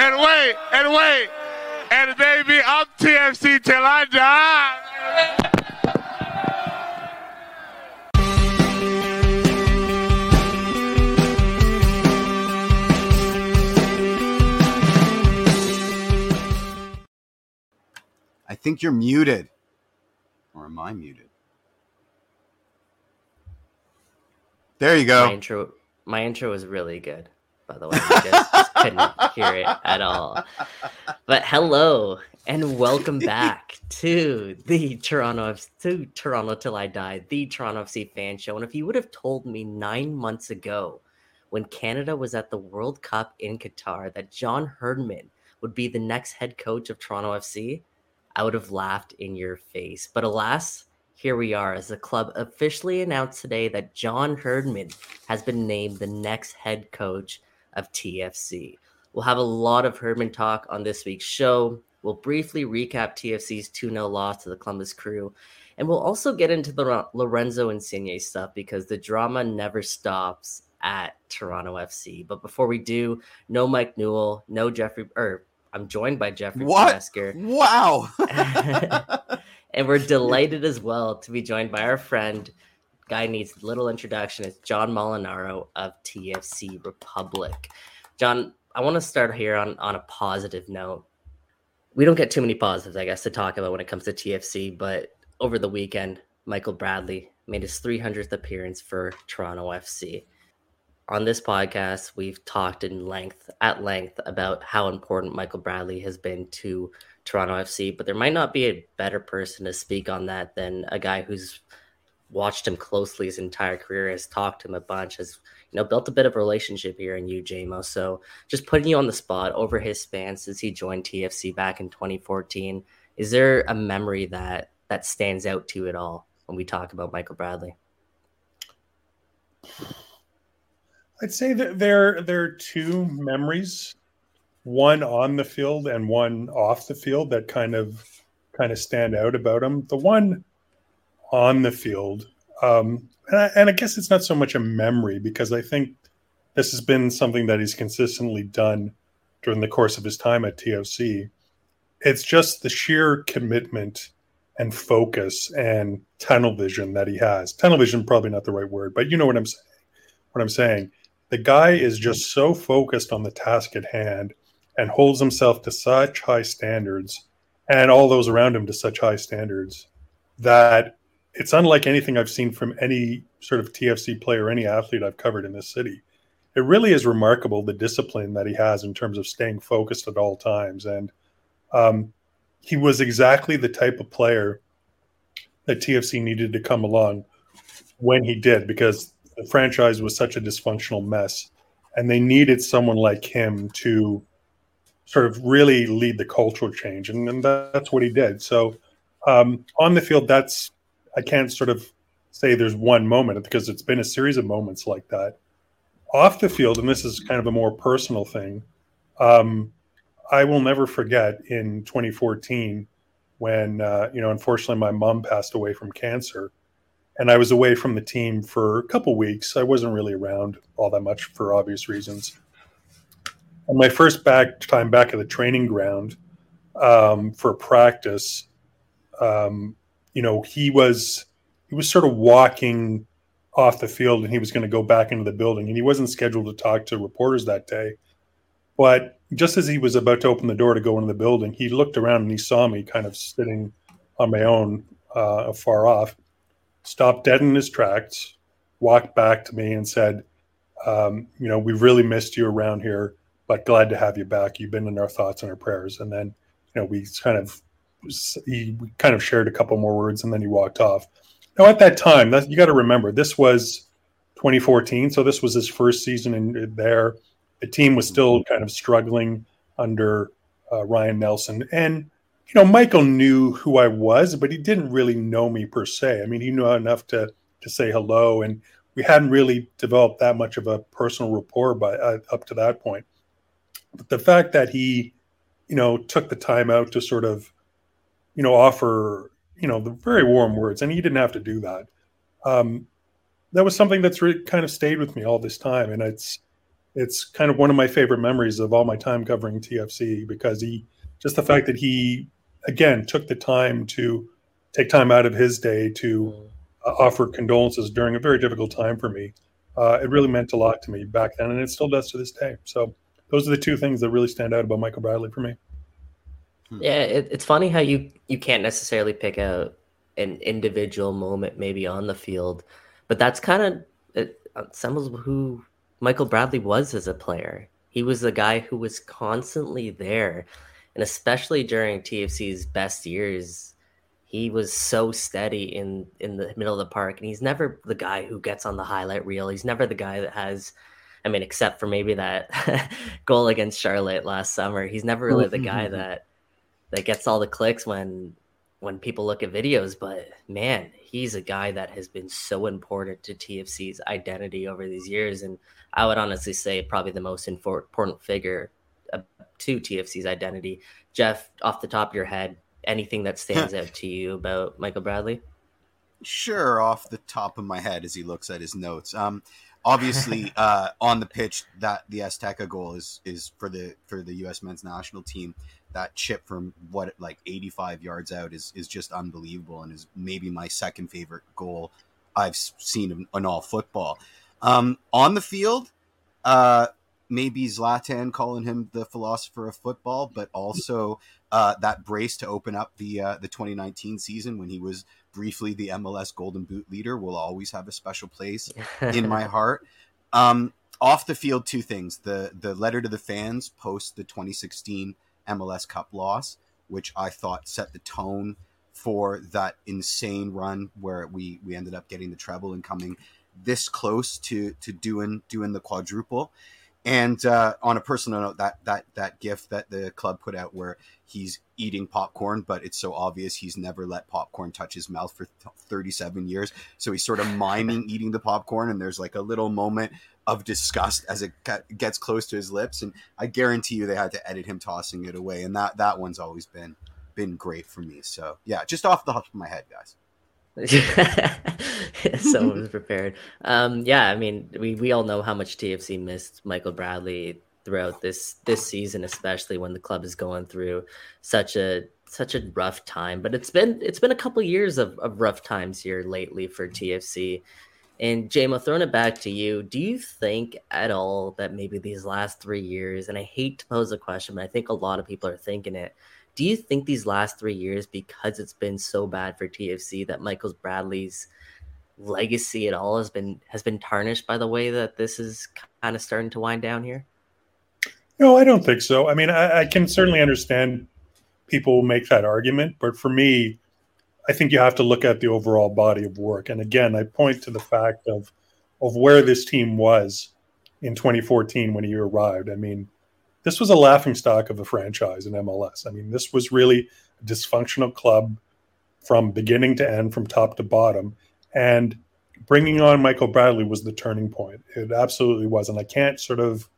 and wait, and wait. And baby, I'm TFC till I die. I think you're muted. Or am I muted? There you go. My go. intro, my intro was really good. By the way, you guys just couldn't hear it at all. But hello and welcome back to the Toronto to Toronto Till I Die, the Toronto FC fan show. And if you would have told me nine months ago, when Canada was at the World Cup in Qatar, that John Herdman would be the next head coach of Toronto FC, I would have laughed in your face. But alas, here we are as the club officially announced today that John Herdman has been named the next head coach of TFC. We'll have a lot of Herdman talk on this week's show. We'll briefly recap TFC's 2 0 loss to the Columbus Crew. And we'll also get into the Lorenzo Insigne stuff because the drama never stops at Toronto FC. But before we do, no Mike Newell, no Jeffrey, or I'm joined by Jeffrey What? Presker. Wow. and we're delighted as well to be joined by our friend guy needs a little introduction it's john molinaro of tfc republic. John i want to start here on, on a positive note. We don't get too many positives i guess to talk about when it comes to tfc but over the weekend michael bradley made his 300th appearance for toronto fc on this podcast we've talked in length at length about how important michael bradley has been to Toronto FC, but there might not be a better person to speak on that than a guy who's watched him closely his entire career, has talked to him a bunch, has you know built a bit of a relationship here in you, JMO. So just putting you on the spot over his span since he joined TFC back in 2014, is there a memory that that stands out to you at all when we talk about Michael Bradley? I'd say that there there are two memories, one on the field and one off the field that kind of kind of stand out about him. The one on the field, um, and, I, and I guess it's not so much a memory because I think this has been something that he's consistently done during the course of his time at TFC. It's just the sheer commitment and focus and tunnel vision that he has. Tunnel vision probably not the right word, but you know what I'm saying. What I'm saying the guy is just so focused on the task at hand and holds himself to such high standards and all those around him to such high standards that it's unlike anything I've seen from any sort of TFC player, any athlete I've covered in this city. It really is remarkable the discipline that he has in terms of staying focused at all times. And um, he was exactly the type of player that TFC needed to come along when he did, because the franchise was such a dysfunctional mess and they needed someone like him to sort of really lead the cultural change and, and that's what he did so um, on the field that's i can't sort of say there's one moment because it's been a series of moments like that off the field and this is kind of a more personal thing um, i will never forget in 2014 when uh, you know unfortunately my mom passed away from cancer and I was away from the team for a couple weeks. I wasn't really around all that much for obvious reasons. And my first back time back at the training ground um, for practice, um, you know, he was he was sort of walking off the field, and he was going to go back into the building, and he wasn't scheduled to talk to reporters that day. But just as he was about to open the door to go into the building, he looked around and he saw me kind of sitting on my own, uh, far off stopped dead in his tracks, walked back to me and said, um, you know, we really missed you around here, but glad to have you back. You've been in our thoughts and our prayers. And then, you know, we kind of he kind of shared a couple more words and then he walked off. Now at that time, that you got to remember this was 2014, so this was his first season in there. The team was still kind of struggling under uh, Ryan Nelsen, and you know, Michael knew who I was, but he didn't really know me per se. I mean, he knew enough to to say hello, and we hadn't really developed that much of a personal rapport by uh, up to that point. But the fact that he, you know, took the time out to sort of, you know, offer, you know, the very warm words, and he didn't have to do that. Um, that was something that's really kind of stayed with me all this time, and it's it's kind of one of my favorite memories of all my time covering TFC because he just the fact that he again took the time to take time out of his day to uh, offer condolences during a very difficult time for me. Uh, it really meant a lot to me back then, and it still does to this day. So those are the two things that really stand out about Michael Bradley for me. Yeah, it, it's funny how you you can't necessarily pick out an individual moment maybe on the field, but that's kind of it uh, resembles who Michael Bradley was as a player. He was the guy who was constantly there, and especially during TFC's best years, he was so steady in in the middle of the park, and he's never the guy who gets on the highlight reel. He's never the guy that has. I mean, except for maybe that goal against Charlotte last summer, he's never really the guy that that gets all the clicks when when people look at videos but man he's a guy that has been so important to tfc's identity over these years and i would honestly say probably the most important figure uh, to tfc's identity jeff off the top of your head anything that stands out to you about michael bradley Sure, off the top of my head as he looks at his notes. Um, obviously, uh, on the pitch, that the Azteca goal is is for the for the U.S. men's national team. That chip from what like 85 yards out is is just unbelievable, and is maybe my second favorite goal I've seen in, in all football. Um, on the field, uh, maybe Zlatan calling him the philosopher of football, but also uh, that brace to open up the uh, the 2019 season when he was briefly the MLS Golden Boot leader will always have a special place in my heart. Um, off the field, two things: the the letter to the fans post the 2016 MLS Cup loss, which I thought set the tone for that insane run where we we ended up getting the treble and coming this close to to doing doing the quadruple. And uh, on a personal note, that that that gift that the club put out where he's eating popcorn, but it's so obvious he's never let popcorn touch his mouth for th- 37 years. So he's sort of miming eating the popcorn, and there's like a little moment of disgust as it gets close to his lips. And I guarantee you they had to edit him tossing it away. And that that one's always been been great for me. So yeah, just off the top of my head, guys. Someone was prepared. Um, yeah, I mean, we, we all know how much TFC missed Michael Bradley throughout this this season, especially when the club is going through such a such a rough time. But it's been it's been a couple years of, of rough times here lately for TFC. And JMO, throwing it back to you, do you think at all that maybe these last three years, and I hate to pose a question, but I think a lot of people are thinking it. Do you think these last three years, because it's been so bad for TFC, that Michael Bradley's legacy at all has been has been tarnished by the way that this is kind of starting to wind down here? No, I don't think so. I mean, I, I can certainly understand people make that argument, but for me, I think you have to look at the overall body of work. And again, I point to the fact of of where this team was in 2014 when he arrived. I mean, this was a laughing stock of a franchise in MLS. I mean, this was really a dysfunctional club from beginning to end, from top to bottom. And bringing on Michael Bradley was the turning point. It absolutely was. And I can't sort of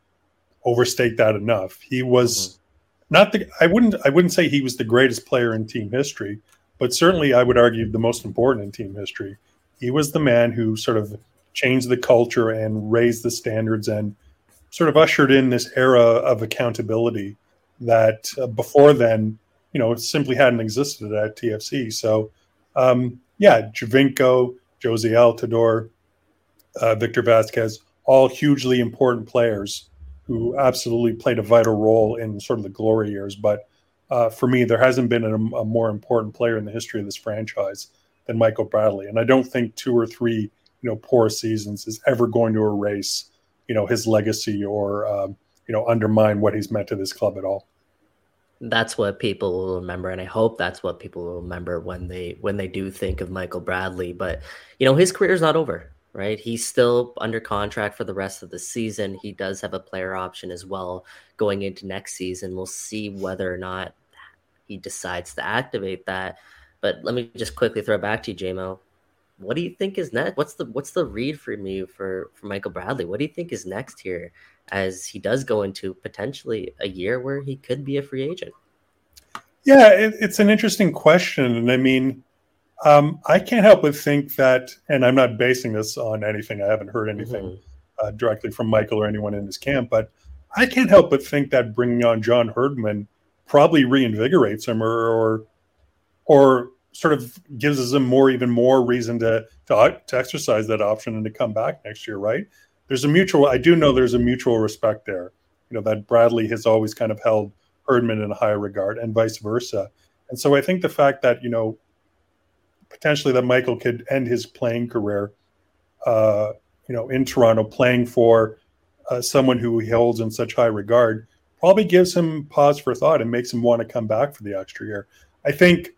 overstate that enough. He was mm-hmm. not the I wouldn't I wouldn't say he was the greatest player in team history, but certainly I would argue the most important in team history. He was the man who sort of changed the culture and raised the standards and sort of ushered in this era of accountability that uh, before then, you know, simply hadn't existed at TFC. So, um, yeah, Giovinco, Jozy Altidore, uh, Victor Vasquez, all hugely important players who absolutely played a vital role in sort of the glory years. But uh, for me, there hasn't been a, a, more important player in the history of this franchise than Michael Bradley, and I don't think two or three, you know, poor seasons is ever going to erase, you know, his legacy or um, you know undermine what he's meant to this club at all. That's what people will remember, and I hope that's what people will remember when they when they do think of Michael Bradley. But you know, his career's not over right? He's still under contract for the rest of the season. He does have a player option as well going into next season. We'll see whether or not he decides to activate that. But let me just quickly throw it back to you, JMO. What do you think is next? What's the what's the read from you for for Michael Bradley? What do you think is next here as he does go into potentially a year where he could be a free agent? Yeah, it, it's an interesting question, and I mean, um, I can't help but think that, and I'm not basing this on anything. I haven't heard anything uh, directly from Michael or anyone in his camp, but I can't help but think that bringing on John Herdman probably reinvigorates him or, or, or sort of gives him more, even more reason to, to, to exercise that option and to come back next year, right? There's a mutual, I do know there's a mutual respect there, you know, that Bradley has always kind of held Herdman in a higher regard and vice versa. And so I think the fact that, you know, potentially that Michael could end his playing career, uh, you know, in Toronto playing for uh, someone who he holds in such high regard probably gives him pause for thought and makes him want to come back for the extra year. I think,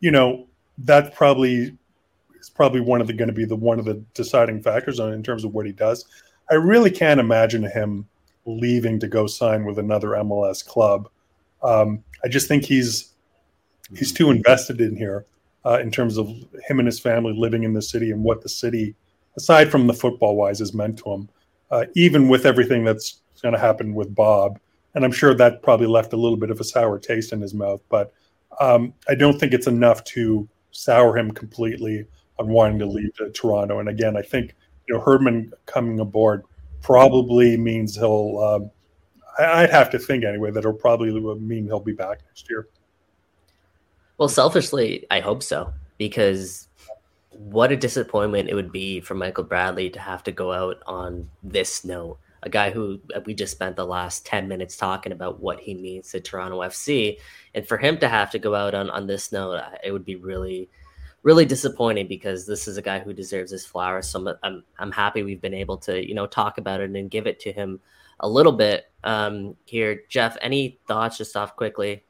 you know, that probably is probably one of the going to be the one of the deciding factors on in terms of what he does. I really can't imagine him leaving to go sign with another MLS club. Um, I just think he's he's too invested in here uh, in terms of him and his family living in the city and what the city, aside from the football wise, has meant to him uh, even with everything that's going to happen with Bob. And I'm sure that probably left a little bit of a sour taste in his mouth. But um, I don't think it's enough to sour him completely on wanting to leave to Toronto. And again, I think you know Herdman coming aboard probably means he'll. Um, I'd have to think anyway that it'll probably mean he'll be back next year. Well, selfishly, I hope so because what a disappointment it would be for Michael Bradley to have to go out on this note. A guy who uh, we just spent the last 10 minutes talking about what he means to Toronto FC. And for him to have to go out on, on this note, it would be really, really disappointing because this is a guy who deserves his flowers. So I'm, I'm, I'm happy we've been able to, you know, talk about it and give it to him a little bit um, here. Jeff, any thoughts just off quickly?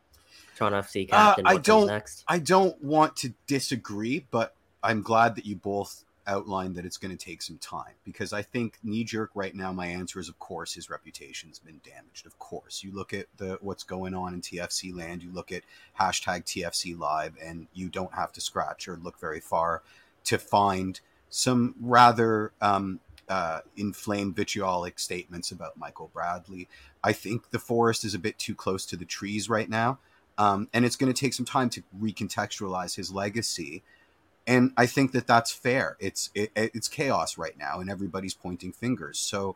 Toronto FC uh, captain. Uh, I don't. I don't want to disagree, but I'm glad that you both outlined that it's going to take some time because I think knee jerk right now. My answer is, of course, his reputation's been damaged. Of course, you look at the what's going on in TFC land. You look at hashtag TFC live, and you don't have to scratch or look very far to find some rather um, uh, inflamed vitriolic statements about Michael Bradley. I think the forest is a bit too close to the trees right now. Um, and it's going to take some time to recontextualize his legacy and I think that that's fair. It's it, it's chaos right now, and everybody's pointing fingers. So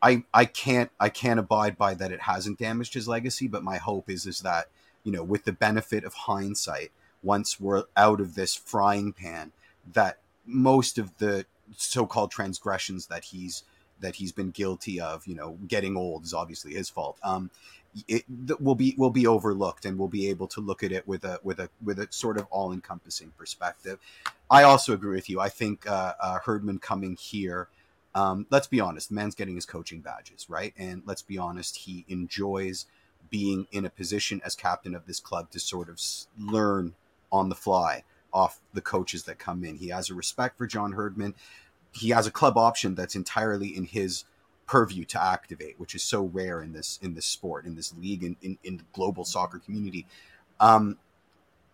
I I can't I can't abide by that. It hasn't damaged his legacy, but my hope is is that you know, with the benefit of hindsight, once we're out of this frying pan, that most of the so-called transgressions that he's that he's been guilty of, you know, getting old is obviously his fault. Um, it will be will be overlooked, and we'll be able to look at it with a with a with a sort of all encompassing perspective. I also agree with you. I think uh, uh, Herdman coming here. Um, let's be honest, the man's getting his coaching badges, right? And let's be honest, he enjoys being in a position as captain of this club to sort of learn on the fly off the coaches that come in. He has a respect for John Herdman. He has a club option that's entirely in his purview to activate, which is so rare in this in this sport, in this league, in in, in the global soccer community. Um,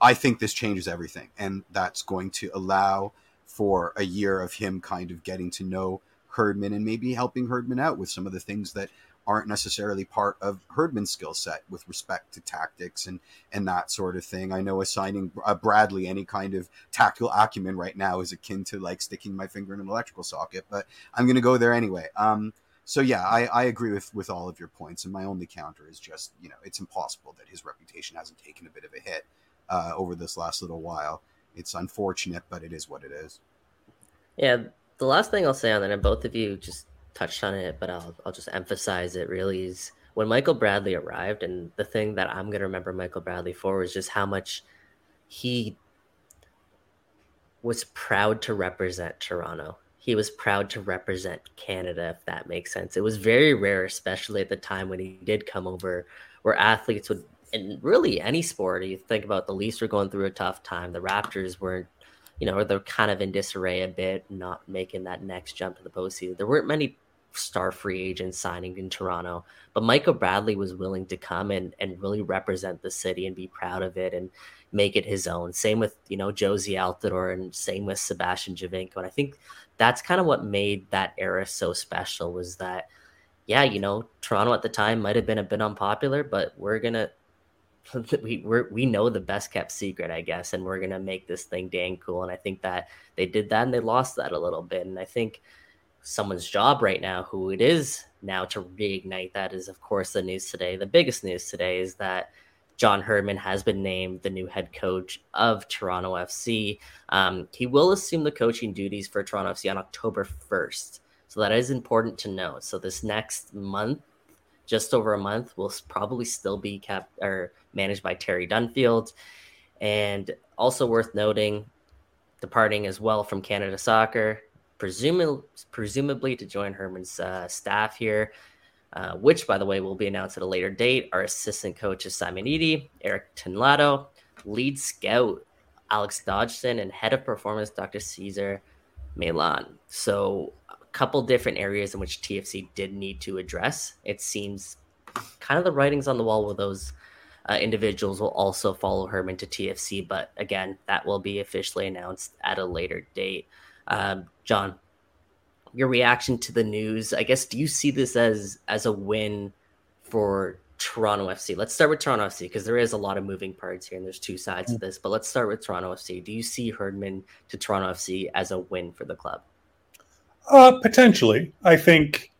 I think this changes everything, and that's going to allow for a year of him kind of getting to know Herdman and maybe helping Herdman out with some of the things that aren't necessarily part of Herdman's skill set with respect to tactics and and that sort of thing. I know assigning uh, Bradley any kind of tactical acumen right now is akin to like sticking my finger in an electrical socket, but I'm going to go there anyway. Um, so yeah, I, I agree with with all of your points, and my only counter is just you know it's impossible that his reputation hasn't taken a bit of a hit uh, over this last little while. It's unfortunate, but it is what it is. Yeah, the last thing I'll say on that, and both of you just touched on it, but I'll I'll just emphasize it. Really is when Michael Bradley arrived, and the thing that I'm gonna remember Michael Bradley for was just how much he was proud to represent Toronto he was proud to represent Canada, if that makes sense. It was very rare, especially at the time when he did come over, where athletes would, in really any sport, you think about the Leafs were going through a tough time. The Raptors weren't, you know, they're kind of in disarray a bit, not making that next jump to the postseason. There weren't many star free agents signing in Toronto, but Michael Bradley was willing to come and, and really represent the city and be proud of it and make it his own. Same with, you know, Jozy Altidore and same with Sebastian Giovinco. And I think that's kind of what made that era so special was that yeah you know toronto at the time might have been a bit unpopular but we're gonna we we we know the best kept secret i guess and we're gonna make this thing dang cool and i think that they did that and they lost that a little bit and i think someone's job right now, who it is now to reignite that is, of course, the news today. The biggest news today is that John Herdman has been named the new head coach of Toronto FC. Um, he will assume the coaching duties for Toronto FC on October 1st. So that is important to know. So this next month, just over a month, will probably still be kept or managed by Terry Dunfield. And also worth noting, departing as well from Canada Soccer, presumably, presumably to join Herdman's uh, staff here, uh, which, by the way, will be announced at a later date. Our assistant coaches Simon Eaddy, Eric Tenllado, lead scout Alex Dodgson, and head of performance Dr. Cesar Meylan. So, couple different areas in which TFC did need to address. It seems kind of the writings on the wall with those uh, individuals will also follow Herdman to TFC, but again, that will be officially announced at a later date. Um, John, your reaction to the news? I guess do you see this as as a win for Toronto FC? Let's start with Toronto FC because there is a lot of moving parts here, and there's two sides mm-hmm. to this. But let's start with Toronto FC. Do you see Herdman to Toronto FC as a win for the club? Uh, potentially. I think,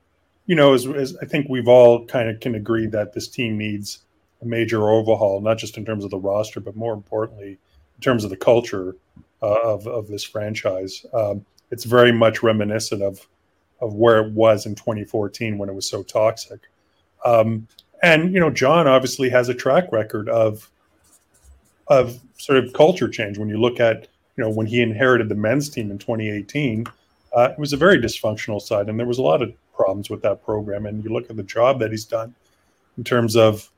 you know, as, as I think we've all kind of can agree that this team needs a major overhaul, not just in terms of the roster, but more importantly, in terms of the culture uh, of of this franchise. Um, it's very much reminiscent of of where it was in 2014 when it was so toxic. Um, and you know, John obviously has a track record of of sort of culture change. When you look at you know when he inherited the men's team in 2018, uh, it was a very dysfunctional side, and there was a lot of problems with that program. And you look at the job that he's done in terms of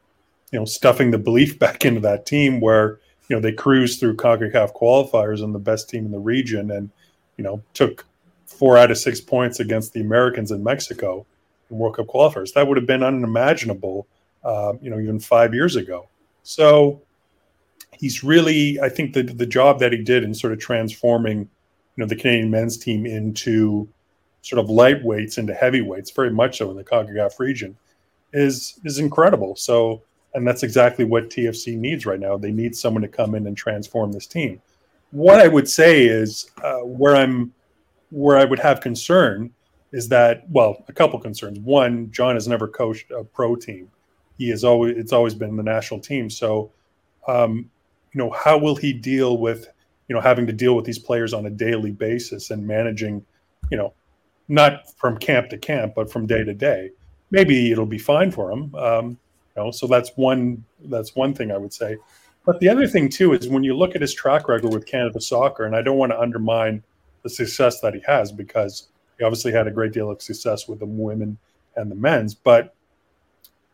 you know stuffing the belief back into that team, where you know they cruised through Concacaf qualifiers and the best team in the region, and you know, took four out of six points against the Americans in Mexico in World Cup qualifiers. That would have been unimaginable, uh, you know, even five years ago. So he's really, I think, the the job that he did in sort of transforming, you know, the Canadian men's team into sort of lightweights into heavyweights, very much so in the CONCACAF region, is is incredible. So, and that's exactly what TFC needs right now. They need someone to come in and transform this team what I would say is uh, where I'm where I would have concern is that well, a couple concerns. One, John has never coached a pro team. He has always it's always been the national team. So, um, you know, how will he deal with you know having to deal with these players on a daily basis and managing, you know, not from camp to camp, but from day to day. Maybe it'll be fine for him. Um, you know, so that's one that's one thing I would say. But the other thing too is when you look at his track record with Canada Soccer, and I don't want to undermine the success that he has because he obviously had a great deal of success with the women and the men's, but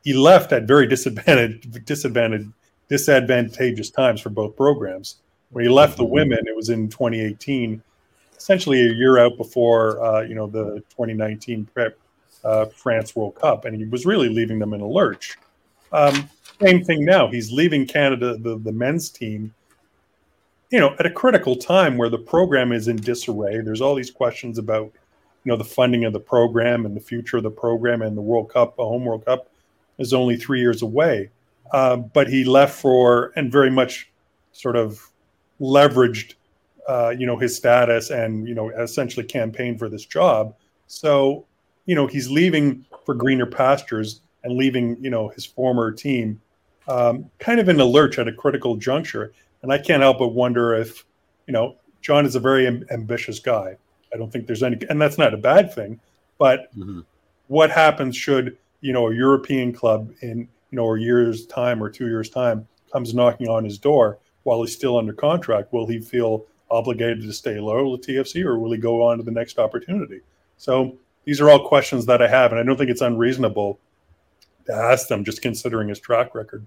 he left at very disadvantaged, disadvantaged, disadvantageous times for both programs. When he left the mm-hmm. women, it was in 2018, essentially a year out before uh, you know the 2019 prep uh, France World Cup, and he was really leaving them in a lurch. Um, same thing now. He's leaving Canada, the, the men's team, you know, at a critical time where the program is in disarray. There's all these questions about, you know, the funding of the program and the future of the program and the World Cup, the home World Cup is only three years away. Uh, but he left for and very much sort of leveraged, uh, you know, his status and you know essentially campaigned for this job. So, you know, he's leaving for greener pastures and leaving, you know, his former team um, kind of in a lurch at a critical juncture. And I can't help but wonder if, you know, John is a very am- ambitious guy. I don't think there's any, and that's not a bad thing. But mm-hmm. what happens should you know a European club in you know a year's time or two years time comes knocking on his door while he's still under contract? Will he feel obligated to stay loyal to TFC, or will he go on to the next opportunity? So these are all questions that I have, and I don't think it's unreasonable to ask them just considering his track record.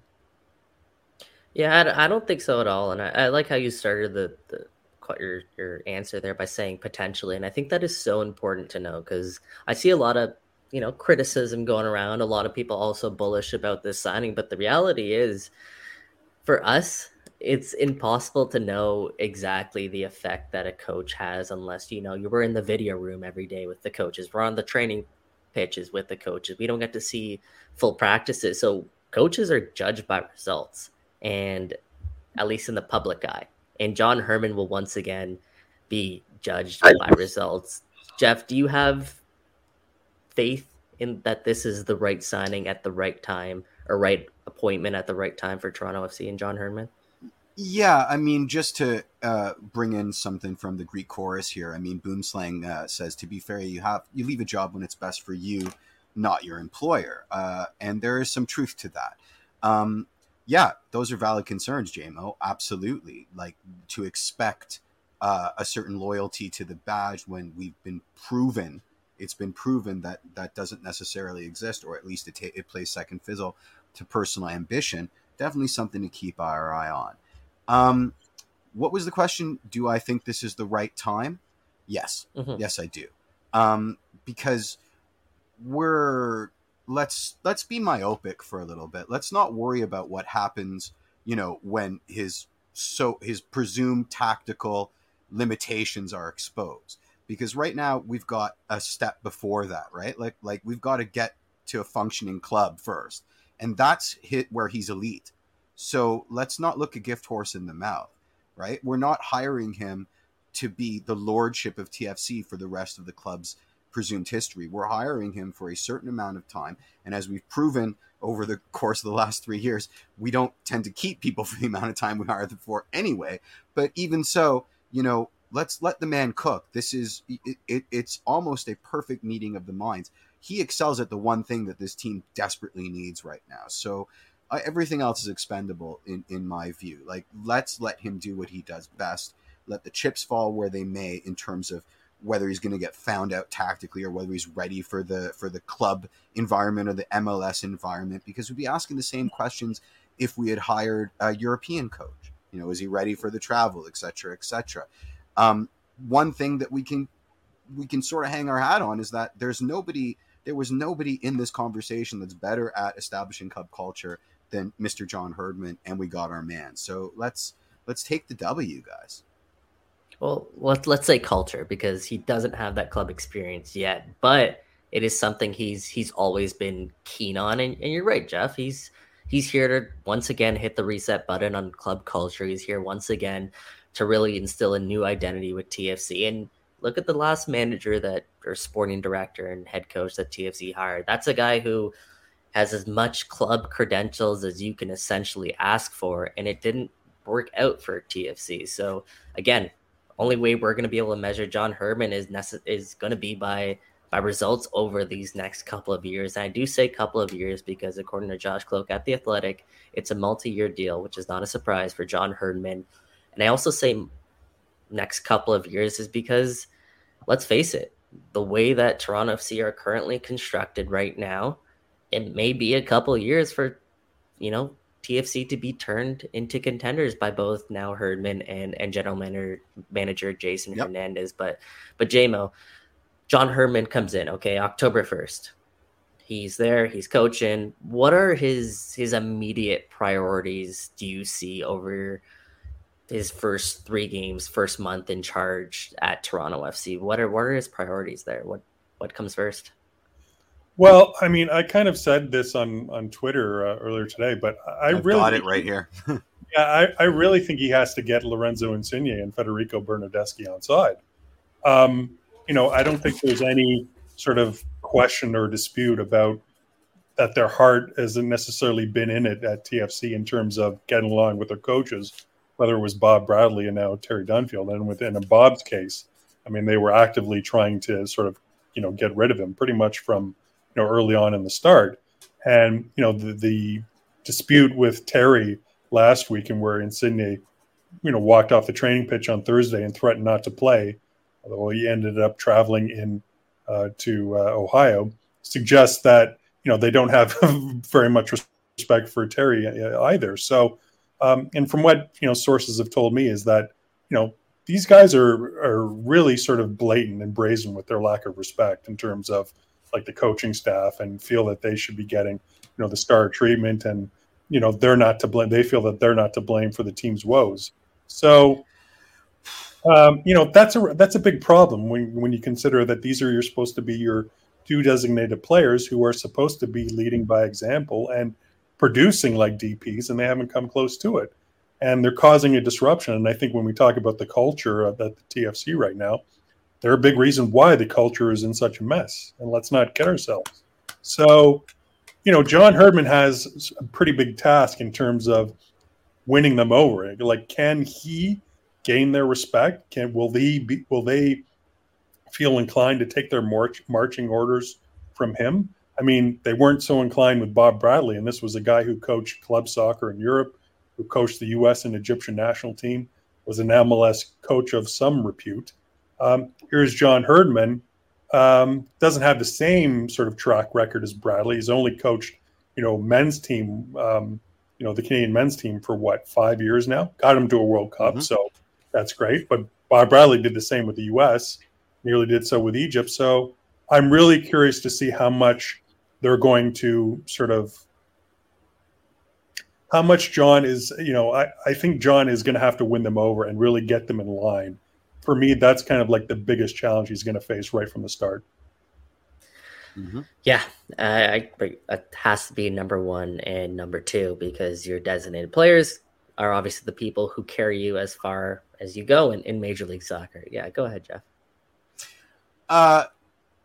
Yeah, I, don't think so at all. And I, I like how you started the, the your your answer there by saying potentially, and I think that is so important to know because I see a lot of you know criticism going around. A lot of people also bullish about this signing, but the reality is, for us, it's impossible to know exactly the effect that a coach has unless you know you were in the video room every day with the coaches. We're on the training pitches with the coaches. We don't get to see full practices, so coaches are judged by results and at least in the public eye. And John Herdman will once again be judged by results. Jeff, do you have faith in that this is the right signing at the right time or right appointment at the right time for Toronto FC and John Herdman? Yeah, I mean, just to uh, bring in something from the Greek chorus here. I mean, Boomslang uh, says, "To be fair, you have you leave a job when it's best for you, not your employer," uh, and there is some truth to that. Um, yeah, those are valid concerns, JMO. Absolutely, like to expect uh, a certain loyalty to the badge when we've been proven it's been proven that that doesn't necessarily exist, or at least it, it plays second fiddle to personal ambition. Definitely something to keep our eye on. Um, what was the question? Do I think this is the right time? Yes, mm-hmm. yes, I do. Um, because we're let's let's be myopic for a little bit. Let's not worry about what happens. You know, when his so his presumed tactical limitations are exposed. Because right now we've got a step before that, right? Like like we've got to get to a functioning club first, and that's hit where he's elite. So let's not look a gift horse in the mouth, right? We're not hiring him to be the lordship of TFC for the rest of the club's presumed history. We're hiring him for a certain amount of time. And as we've proven over the course of the last three years, we don't tend to keep people for the amount of time we hire them for anyway. But even so, you know, let's let the man cook. This is it, it, it's almost a perfect meeting of the minds. He excels at the one thing that this team desperately needs right now. So everything else is expendable in in my view. Like let's let him do what he does best. Let the chips fall where they may in terms of whether he's going to get found out tactically or whether he's ready for the for the club environment or the MLS environment because we'd be asking the same questions if we had hired a European coach. You know, is he ready for the travel, et cetera, et cetera. Um, one thing that we can we can sort of hang our hat on is that there's nobody there was nobody in this conversation that's better at establishing club culture than Mr. John Herdman, and we got our man. So let's let's take the W, guys. Well, let's let's say culture because he doesn't have that club experience yet, but it is something he's he's always been keen on. And, and you're right, Jeff. He's he's here to once again hit the reset button on club culture. He's here once again to really instill a new identity with TFC. And look at the last manager that or sporting director and head coach that TFC hired. That's a guy who has as much club credentials as you can essentially ask for, and it didn't work out for TFC. So again, only way we're going to be able to measure John Herdman is nece- is going to be by by results over these next couple of years. And I do say couple of years because according to Josh Kloke at the Athletic, it's a multi-year deal, which is not a surprise for John Herdman. And I also say next couple of years is because let's face it, the way that Toronto FC are currently constructed right now, it may be a couple years for, you know, TFC to be turned into contenders by both now Herdman and and general manager manager Jason yep. Hernandez. But but JMO, John Herdman comes in, okay, October first. He's there, he's coaching. What are his his immediate priorities do you see over his first three games, first month in charge at Toronto FC? What are what are his priorities there? What what comes first? Well, I mean, I kind of said this on on Twitter uh, earlier today, but I I've really got it right here. yeah, I, I really think he has to get Lorenzo Insigne and Federico Bernardeschi on side. Um, you know, I don't think there's any sort of question or dispute about that their heart hasn't necessarily been in it at TFC in terms of getting along with their coaches, whether it was Bob Bradley and now Terry Dunfield. And within Bob's case, I mean, they were actively trying to sort of, you know, get rid of him pretty much from you know early on in the start. And you know the, the dispute with Terry last week, and where Insigne, you know, walked off the training pitch on Thursday and threatened not to play, although he ended up traveling in uh, to uh, Ohio, suggests that you know they don't have very much respect for Terry uh, either. So, um, and from what you know sources have told me is that you know these guys are are really sort of blatant and brazen with their lack of respect in terms of like the coaching staff and feel that they should be getting you know the star treatment and you know they're not to blame they feel that they're not to blame for the team's woes. So um, you know that's a that's a big problem when when you consider that these are you're supposed to be your two designated players who are supposed to be leading by example and producing like DPs and they haven't come close to it. And they're causing a disruption. And I think when we talk about the culture of the TFC right now they're a big reason why the culture is in such a mess. And let's not kid ourselves. So, you know, John Herdman has a pretty big task in terms of winning them over. Like, can he gain their respect? Can will they be, will they feel inclined to take their march, marching orders from him? I mean, they weren't so inclined with Bob Bradley, and this was a guy who coached club soccer in Europe, who coached the U.S. and Egyptian national team, was an MLS coach of some repute. Um, here's John Herdman, um, doesn't have the same sort of track record as Bradley. He's only coached, you know, men's team, um, you know, the Canadian men's team for what five years now. Got him to a World Cup, mm-hmm. so that's great. But Bob Bradley did the same with the U.S. Nearly did so with Egypt. So I'm really curious to see how much they're going to sort of how much John is, you know, I, I think John is going to have to win them over and really get them in line. For me, that's kind of like the biggest challenge he's going to face right from the start. Mm-hmm. Yeah, uh, I, it has to be number one and number two because your designated players are obviously the people who carry you as far as you go in, in Major League Soccer. Yeah, go ahead, Jeff. Uh,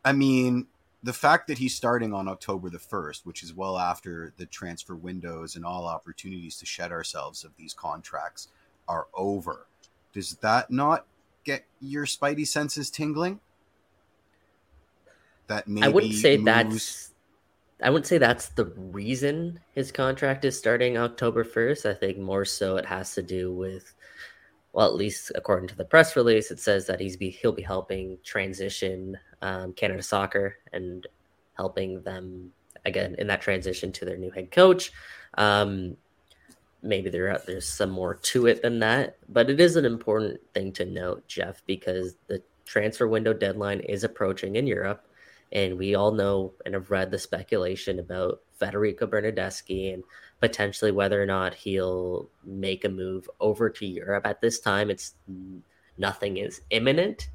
I mean, the fact that he's starting on October the 1st, which is well after the transfer windows and all opportunities to shed ourselves of these contracts are over, does that not get your spidey senses tingling? That maybe I wouldn't say moves... that's I wouldn't say that's the reason his contract is starting October 1st. I think more so it has to do with well, at least according to the press release, it says that he's be he'll be helping transition um, Canada Soccer and helping them again in that transition to their new head coach. Um, maybe there there's some more to it than that, but it is an important thing to note, Jeff, because the transfer window deadline is approaching in Europe, and we all know and have read the speculation about Federico Bernardeschi and potentially whether or not he'll make a move over to Europe. At this time, it's nothing is imminent,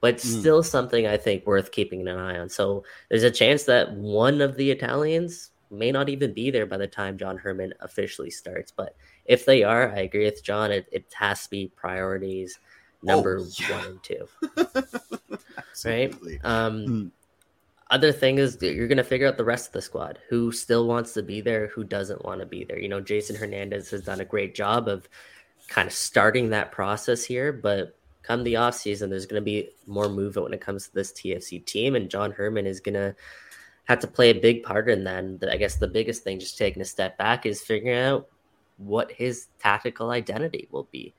but mm. still something I think worth keeping an eye on. So there's a chance that one of the Italians may not even be there by the time John Herdman officially starts. But if they are, I agree with John. It, it has to be priorities number oh, yeah. one and two. right? Um, mm other thing is you're going to figure out the rest of the squad who still wants to be there who doesn't want to be there you know jason hernandez has done a great job of kind of starting that process here but come the off season there's going to be more movement when it comes to this tfc team and john Herman is going to have to play a big part in that and i guess the biggest thing just taking a step back is figuring out what his tactical identity will be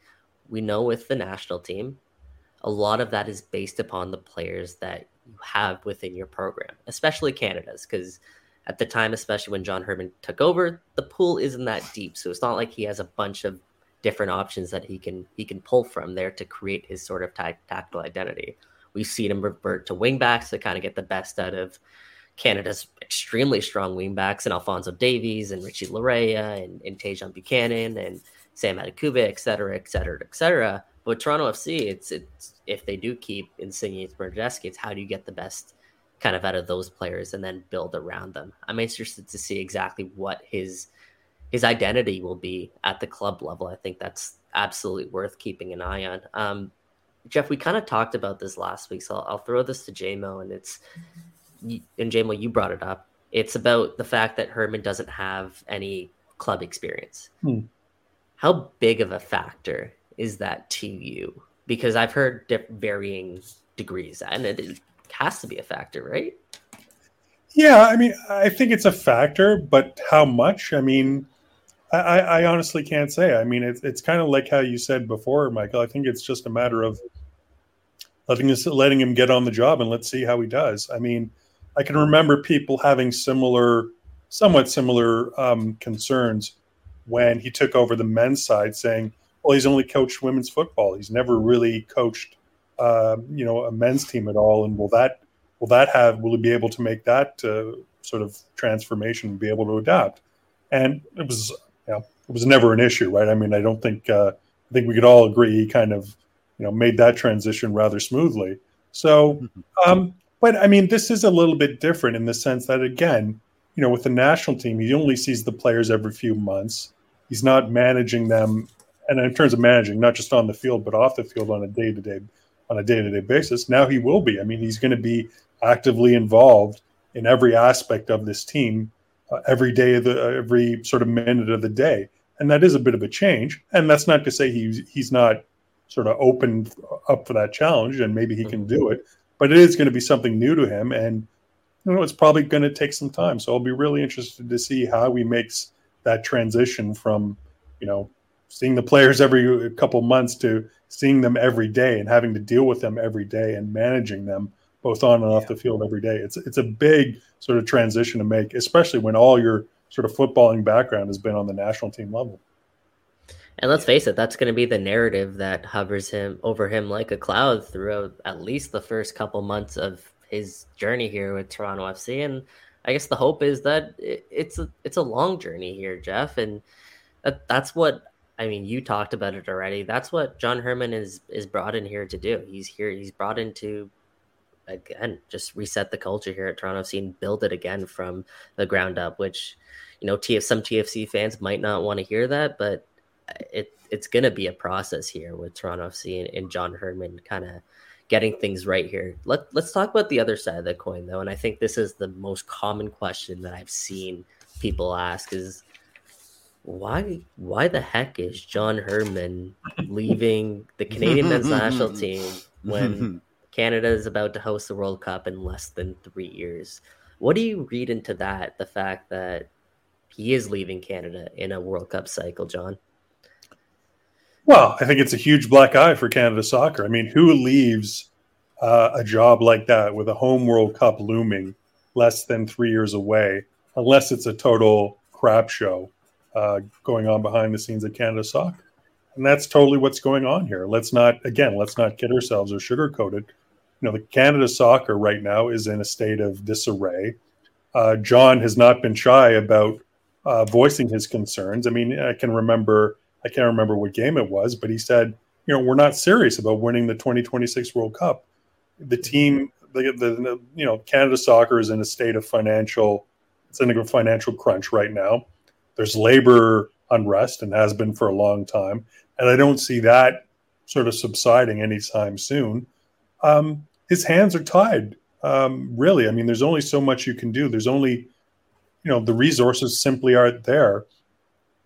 we know with the national team a lot of that is based upon the players that you have within your program, especially Canada's, because at the time, especially when John Herdman took over, the pool isn't that deep. So it's not like he has a bunch of different options that he can he can pull from there to create his sort of t- tactical identity. We've seen him revert to wingbacks to kind of get the best out of Canada's extremely strong wingbacks and Alfonso Davies and Richie Laryea and, and Tajon Buchanan and Sam Adekugbe, et cetera, et cetera, et cetera. But Toronto FC, it's it's if they do keep Insigne Bernardeschi, it's how do you get the best kind of out of those players and then build around them. I'm interested to see exactly what his his identity will be at the club level. I think that's absolutely worth keeping an eye on. Um, Jeff, we kind of talked about this last week, so I'll, I'll throw this to JMO, and it's and JMO, you brought it up. It's about the fact that Herdman doesn't have any club experience. Hmm. How big of a factor is that to you? Because I've heard varying degrees, and it, it has to be a factor, right? Yeah, I mean, I think it's a factor, but how much? I mean, I, I honestly can't say. I mean, it's it's kind of like how you said before, Michael. I think it's just a matter of letting us letting him get on the job and let's see how he does. I mean, I can remember people having similar, somewhat similar um, concerns when he took over the men's side, saying, well, he's only coached women's football. He's never really coached, uh, you know, a men's team at all. And will that will that have will he be able to make that uh, sort of transformation, and be able to adapt? And it was, you know, it was never an issue, right? I mean, I don't think uh, I think we could all agree he kind of, you know, made that transition rather smoothly. So, mm-hmm. um, but I mean, this is a little bit different in the sense that again, you know, with the national team, he only sees the players every few months. He's not managing them and in terms of managing, not just on the field but off the field on a day to day on a day to day basis. Now he will be. I mean, he's going to be actively involved in every aspect of this team uh, every day of the every sort of minute of the day, and that is a bit of a change. And that's not to say he's he's not sort of open up for that challenge, and maybe he can do it. But it is going to be something new to him, and you know it's probably going to take some time. So I'll be really interested to see how he makes that transition from you know seeing the players every couple months to seeing them every day and having to deal with them every day and managing them both on and off the field every day. It's it's a big sort of transition to make, especially when all your sort of footballing background has been on the national team level. And let's face it, that's going to be the narrative that hovers him over him like a cloud throughout at least the first couple months of his journey here with Toronto FC. And I guess the hope is that it's a it's a long journey here, Jeff, and that, that's what I mean. You talked about it already. That's what John Herdman is is brought in here to do. He's here. He's brought in to again just reset the culture here at Toronto FC and build it again from the ground up. Which you know, TF some TFC fans might not want to hear that, but it it's going to be a process here with Toronto FC and, and John Herdman kind of getting things right here. Let let's talk about the other side of the coin though, and I think this is the most common question that I've seen people ask is why why the heck is John Herdman leaving the Canadian men's national team when Canada is about to host the World Cup in less than three years? What do you read into that? The fact that he is leaving Canada in a World Cup cycle, John? Well, I think it's a huge black eye for Canada soccer. I mean, who leaves uh, a job like that with a home World Cup looming less than three years away, unless it's a total crap show uh, going on behind the scenes at Canada soccer? And that's totally what's going on here. Let's not, again, let's not kid ourselves or sugarcoat it. You know, the Canada soccer right now is in a state of disarray. Uh, John has not been shy about uh, voicing his concerns. I mean, I can remember I can't remember what game it was, but he said, you know, we're not serious about winning the 2026 World Cup. The team, the, the you know, Canada soccer is in a state of financial, it's in a financial crunch right now. There's labor unrest and has been for a long time, and I don't see that sort of subsiding anytime soon. Um, his hands are tied. Um, really, I mean, there's only so much you can do. There's only, you know, the resources simply aren't there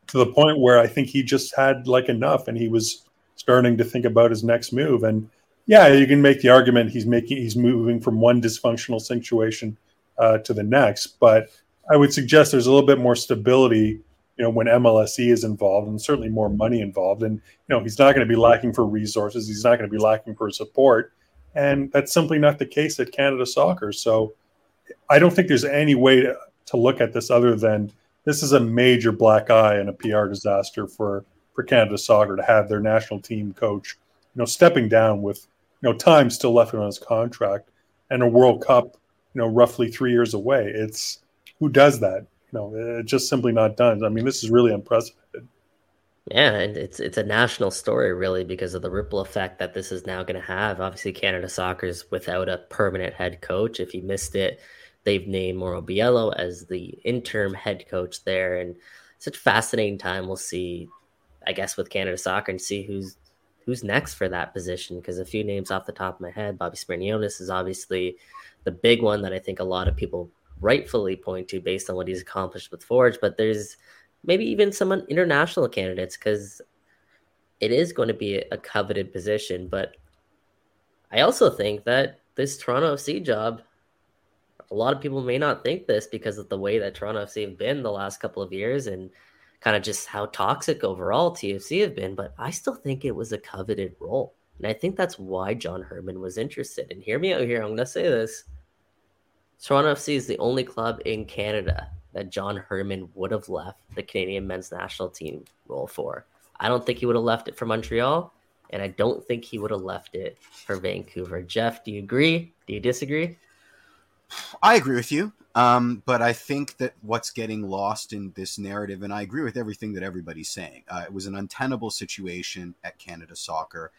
to the point where I think he just had like enough and he was starting to think about his next move. And yeah, you can make the argument he's making he's moving from one dysfunctional situation uh, to the next, but I would suggest there's a little bit more stability, you know, when MLSE is involved and certainly more money involved. And you know, he's not going to be lacking for resources. He's not going to be lacking for support, and that's simply not the case at Canada Soccer. So I don't think there's any way to, to look at this other than this is a major black eye and a PR disaster for for Canada Soccer to have their national team coach, you know, stepping down with you know time still left on his contract and a World Cup, you know, roughly three years away. It's who does that? You know, it's just simply not done. I mean, this is really unprecedented. Yeah, and it's it's a national story really because of the ripple effect that this is now going to have. Obviously, Canada Soccer is without a permanent head coach. If you missed it, They've named Mauro Biello as the interim head coach there, and such fascinating time. We'll see, I guess, with Canada Soccer and see who's who's next for that position. Because a few names off the top of my head, Bobby Smyrniotis is obviously the big one that I think a lot of people rightfully point to based on what he's accomplished with Forge. But there's maybe even some international candidates because it is going to be a coveted position. But I also think that this Toronto FC job a lot of people may not think this because of the way that Toronto FC have been the last couple of years and kind of just how toxic overall TFC have been, but I still think it was a coveted role. And I think that's why John Herdman was interested. And hear me out here, I'm going to say this. Toronto FC is the only club in Canada that John Herdman would have left the Canadian men's national team role for. I don't think he would have left it for Montreal, and I don't think he would have left it for Vancouver. Jeff, do you agree? Do you disagree? I agree with you. Um, but I think that what's getting lost in this narrative, and I agree with everything that everybody's saying, uh, it was an untenable situation at Canada Soccer,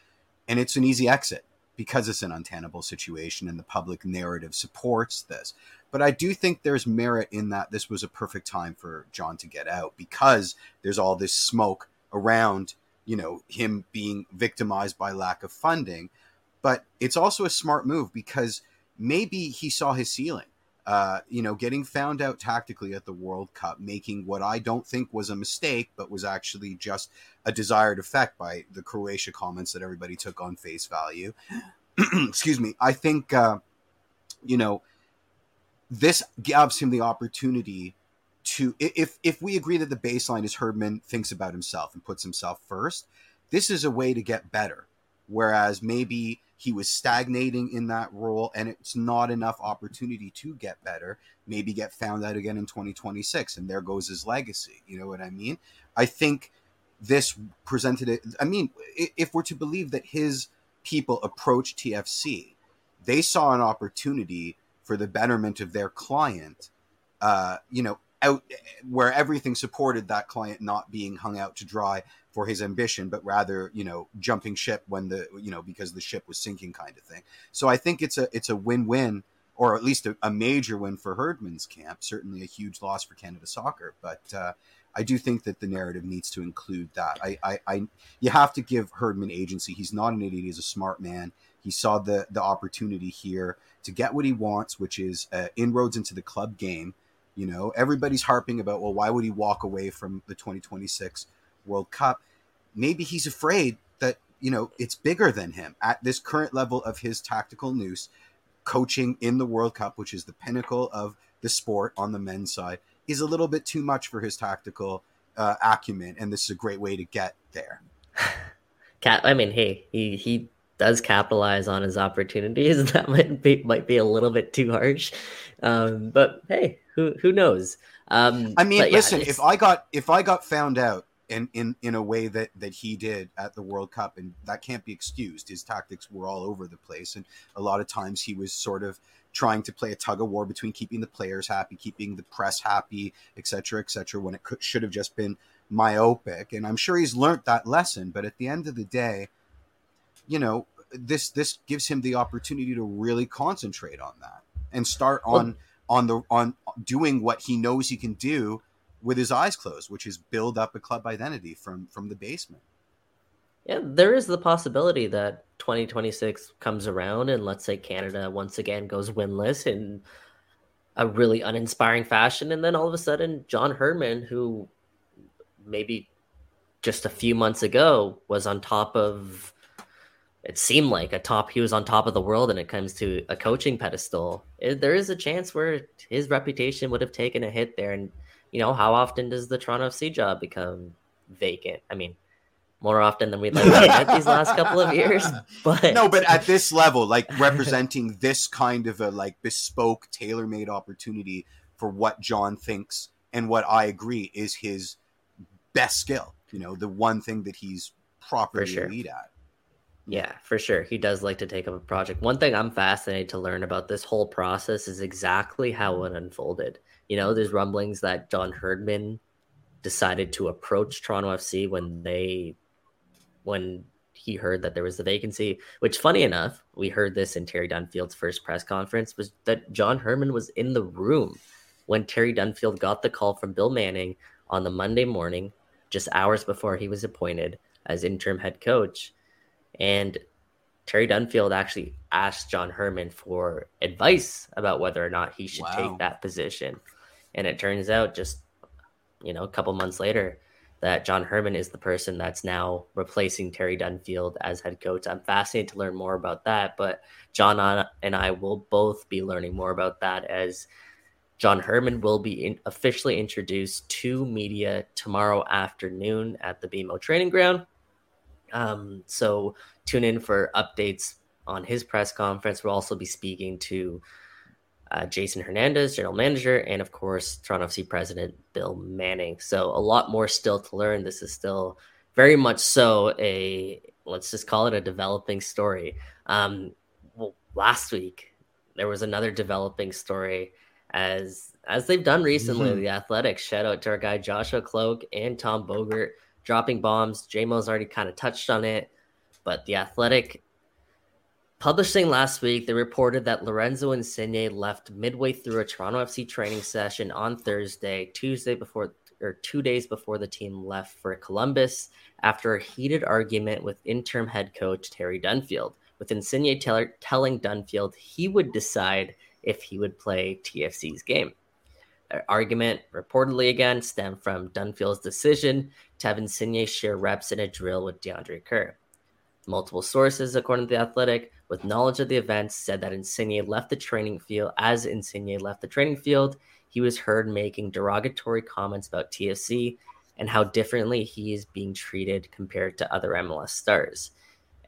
and it's an easy exit because it's an untenable situation, and the public narrative supports this. But I do think there's merit in that this was a perfect time for John to get out because there's all this smoke around, you know, him being victimized by lack of funding but it's also a smart move because maybe he saw his ceiling. Uh, you know, getting found out tactically at the World Cup, making what I don't think was a mistake, but was actually just a desired effect by the Croatia comments that everybody took on face value. Excuse me. I think, uh, you know, this gives him the opportunity to, if if we agree that the baseline is Herdman thinks about himself and puts himself first, this is a way to get better. Whereas maybe he was stagnating in that role and it's not enough opportunity to get better maybe get found out again in 2026 and there goes his legacy you know what i mean? I think this presented it i mean if we're to believe that his people approached tfc they saw an opportunity for the betterment of their client uh, you know out where everything supported that client not being hung out to dry for his ambition, but rather, you know, jumping ship when the, you know, because the ship was sinking kind of thing. So I think it's a, it's a win-win or at least a, a major win for Herdman's camp. Certainly a huge loss for Canada soccer, but, uh, I do think that the narrative needs to include that. I, I, I, you have to give Herdman agency. He's not an idiot. He's a smart man. He saw the the opportunity here to get what he wants, which is uh, inroads into the club game. You know, everybody's harping about, well, why would he walk away from the 2026 World Cup? Maybe he's afraid that, you know, it's bigger than him at this current level of his tactical noose. Coaching in the World Cup, which is the pinnacle of the sport on the men's side, is a little bit too much for his tactical uh, acumen. And this is a great way to get there. Cat, I mean, hey, he, he does capitalize on his opportunities. That might be might be a little bit too harsh, um, but hey, who who knows? Um, I mean, yeah, listen, if I got if I got found out in, in in a way that that he did at the World Cup, and that can't be excused. His tactics were all over the place, and a lot of times he was sort of trying to play a tug of war between keeping the players happy, keeping the press happy, etc., etc. when it could, should have just been myopic. And I'm sure he's learned that lesson. But at the end of the day, you know, this this gives him the opportunity to really concentrate on that and start on. On the on doing what he knows he can do with his eyes closed, which is build up a club identity from from the basement. Yeah, there is the possibility that 2026 comes around and let's say Canada once again goes winless in a really uninspiring fashion and then all of a sudden John Herdman who maybe just a few months ago was on top of it seemed like a top he was on top of the world when it comes to a coaching pedestal it, there is a chance where his reputation would have taken a hit there and you know how often does the toronto fc job become vacant i mean more often than we'd like to admit these last couple of years but no but at this level like representing this kind of a like bespoke tailor-made opportunity for what john thinks and what i agree is his best skill you know the one thing that he's properly sure. lead at yeah, for sure. He does like to take up a project. One thing I'm fascinated to learn about this whole process is exactly how it unfolded. You know, there's rumblings that John Herdman decided to approach Toronto FC when they when he heard that there was the vacancy, which funny enough, we heard this in Terry Dunfield's first press conference was that John Herdman was in the room when Terry Dunfield got the call from Bill Manning on the Monday morning, just hours before he was appointed as interim head coach and Terry Dunfield actually asked John Herdman for advice about whether or not he should wow. take that position. And it turns out just, you know, a couple months later that John Herdman is the person that's now replacing Terry Dunfield as head coach. I'm fascinated to learn more about that, but John and I will both be learning more about that as John Herdman will be in, officially introduced to media tomorrow afternoon at the BMO training ground. Um, so tune in for updates on his press conference. We'll also be speaking to uh, Jason Hernandez, general manager, and of course, Toronto FC president Bill Manning. So a lot more still to learn. This is still very much so a let's just call it a developing story. Um, well, last week there was another developing story as as they've done recently. Mm-hmm. The Athletics shout out to our guy Joshua Kloke and Tom Bogert dropping bombs. JMO's already kind of touched on it, but the Athletic publishing last week, they reported that Lorenzo Insigne left midway through a Toronto FC training session on Thursday, Tuesday before or two days before the team left for Columbus after a heated argument with interim head coach Terry Dunfield. with Insigne tell- telling Dunfield he would decide if he would play TFC's game. An argument reportedly again stemmed from Dunfield's decision to have Insigne share reps in a drill with DeAndre Kerr. Multiple sources, according to the Athletic, with knowledge of the events, said that Insigne left the training field. As Insigne left the training field, he was heard making derogatory comments about TFC and how differently he is being treated compared to other MLS stars.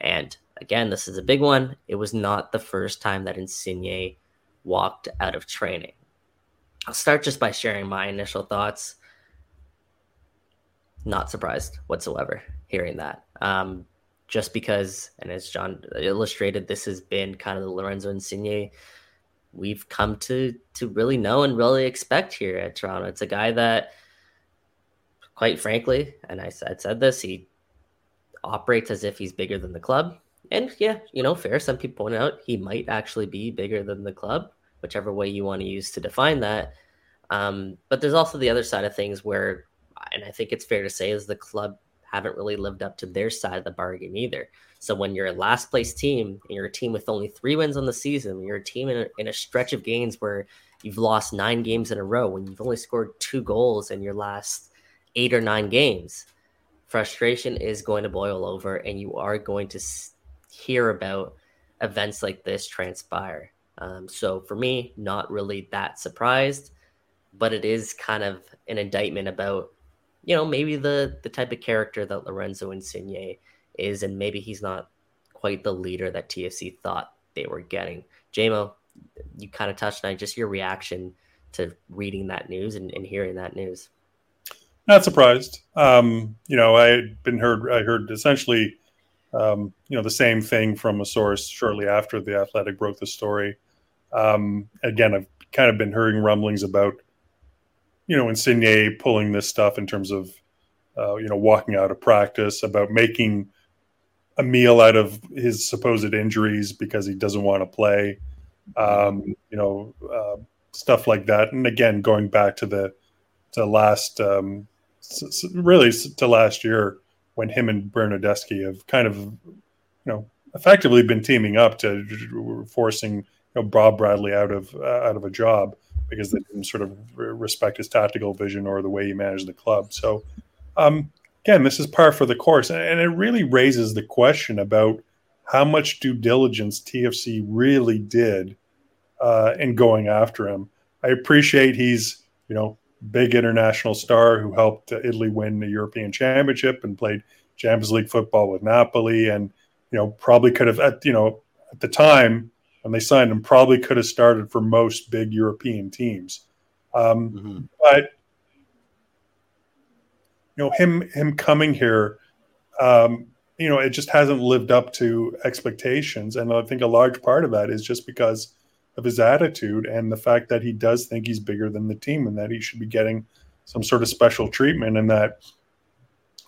And again, this is a big one. It was not the first time that Insigne walked out of training. I'll start just by sharing my initial thoughts. Not surprised whatsoever hearing that. Um, just because, and as John illustrated, this has been kind of the Lorenzo Insigne we've come to to really know and really expect here at Toronto. It's a guy that, quite frankly, and I said, said this, he operates as if he's bigger than the club. And yeah, you know, fair. Some people point out he might actually be bigger than the club, whichever way you want to use to define that. Um, but there's also the other side of things where, and I think it's fair to say, is the club haven't really lived up to their side of the bargain either. So when you're a last place team and you're a team with only three wins on the season, you're a team in a, in a stretch of games where you've lost nine games in a row, when you've only scored two goals in your last eight or nine games, frustration is going to boil over, and you are going to hear about events like this transpire. Um, so for me, not really that surprised, but it is kind of an indictment about you know, maybe the the type of character that Lorenzo Insigne is, and maybe he's not quite the leader that TFC thought they were getting. JMO, you kind of touched on just your reaction to reading that news and, and hearing that news. Not surprised. Um, you know, I had been heard. I heard essentially, um, you know, the same thing from a source shortly after the Athletic broke the story. Um, again, I've kind of been hearing rumblings about you know, Insigne pulling this stuff in terms of, uh, you know, walking out of practice, about making a meal out of his supposed injuries because he doesn't want to play, um, you know, uh, stuff like that. And again, going back to the to last, um, really to last year when him and Bernardeschi have kind of, you know, effectively been teaming up to forcing you know Bob Bradley out of uh, out of a job because they didn't sort of respect his tactical vision or the way he managed the club. So, um, again, this is par for the course, and it really raises the question about how much due diligence TFC really did uh, in going after him. I appreciate he's you know big international star who helped Italy win the European Championship and played Champions League football with Napoli, and you know probably could have at you know at the time when they signed him, probably could have started for most big European teams. Um, mm-hmm. But you know, him him coming here, um, you know, it just hasn't lived up to expectations, and I think a large part of that is just because of his attitude and the fact that he does think he's bigger than the team and that he should be getting some sort of special treatment, and that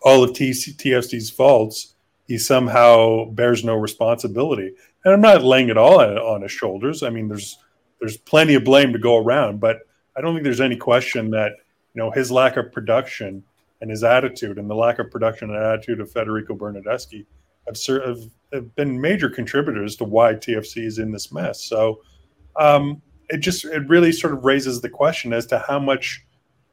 all of TC, TFC's faults he somehow bears no responsibility and I'm not laying it all on his shoulders. I mean, there's there's plenty of blame to go around, but I don't think there's any question that you know his lack of production and his attitude and the lack of production and attitude of Federico Bernardeschi have, have, been major contributors to why TFC is in this mess. So um, it just it really sort of raises the question as to how much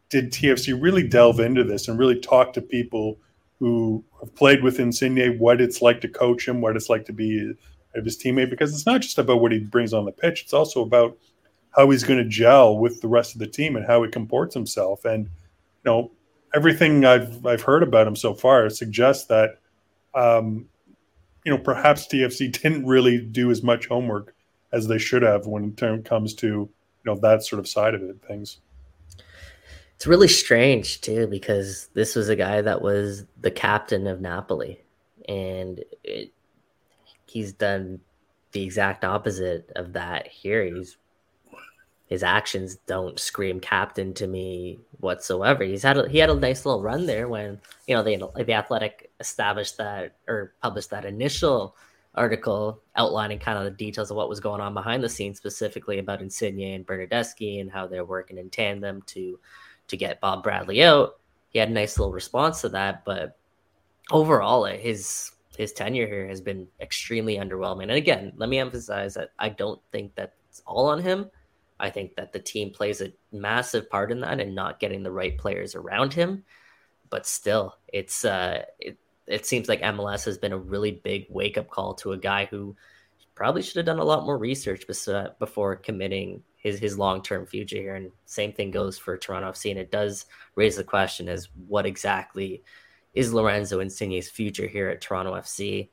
did TFC really delve into this and really talk to people who have played with Insigne, what it's like to coach him, what it's like to be of his teammate because it's not just about what he brings on the pitch; it's also about how he's going to gel with the rest of the team and how he comports himself. And you know, everything I've I've heard about him so far suggests that um, you know perhaps TFC didn't really do as much homework as they should have when it comes to you know that sort of side of it things. It's really strange too because this was a guy that was the captain of Napoli, and it, he's done the exact opposite of that here. He's his actions don't scream captain to me whatsoever. He's had a, he had a nice little run there when you know the the Athletic established that or published that initial article outlining kind of the details of what was going on behind the scenes, specifically about Insigne and Bernardeschi and how they're working in tandem to to get Bob Bradley out. He had a nice little response to that, but overall, his his tenure here has been extremely underwhelming. And again, let me emphasize that I don't think that's all on him. I think that the team plays a massive part in that and not getting the right players around him. But still, it's uh, it, it seems like MLS has been a really big wake up call to a guy who probably should have done a lot more research before committing his his long term future here. And same thing goes for Toronto FC. And it does raise the question: as what exactly is Lorenzo Insigne's future here at Toronto FC?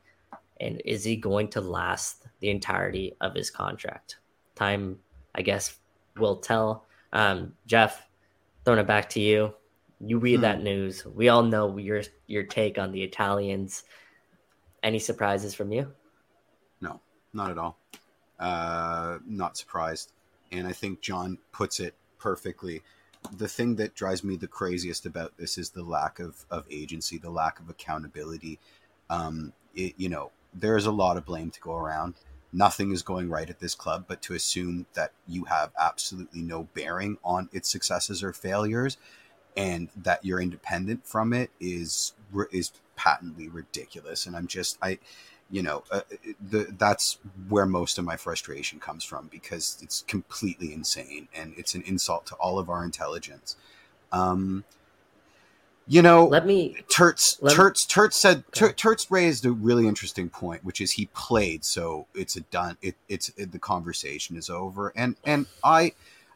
And is he going to last the entirety of his contract? Time, I guess, will tell. Um, Jeff, throwing it back to you. You read hmm. that news. We all know your your take on the Italians. Any surprises from you? No, not at all. Uh, not surprised. And I think John puts it perfectly the thing that drives me the craziest about this is the lack of, of agency, the lack of accountability. Um, it, you know, there's a lot of blame to go around. Nothing is going right at this club, but to assume that you have absolutely no bearing on its successes or failures, and that you're independent from it is is patently ridiculous. And I'm just I you know, uh, the, that's where most of my frustration comes from because it's completely insane and it's an insult to all of our intelligence. Um, you know, let me Turts let Turts Turts said Tur, Turts raised a really interesting point, which is he played, so it's a done. It, it's it, the conversation is over, and and I,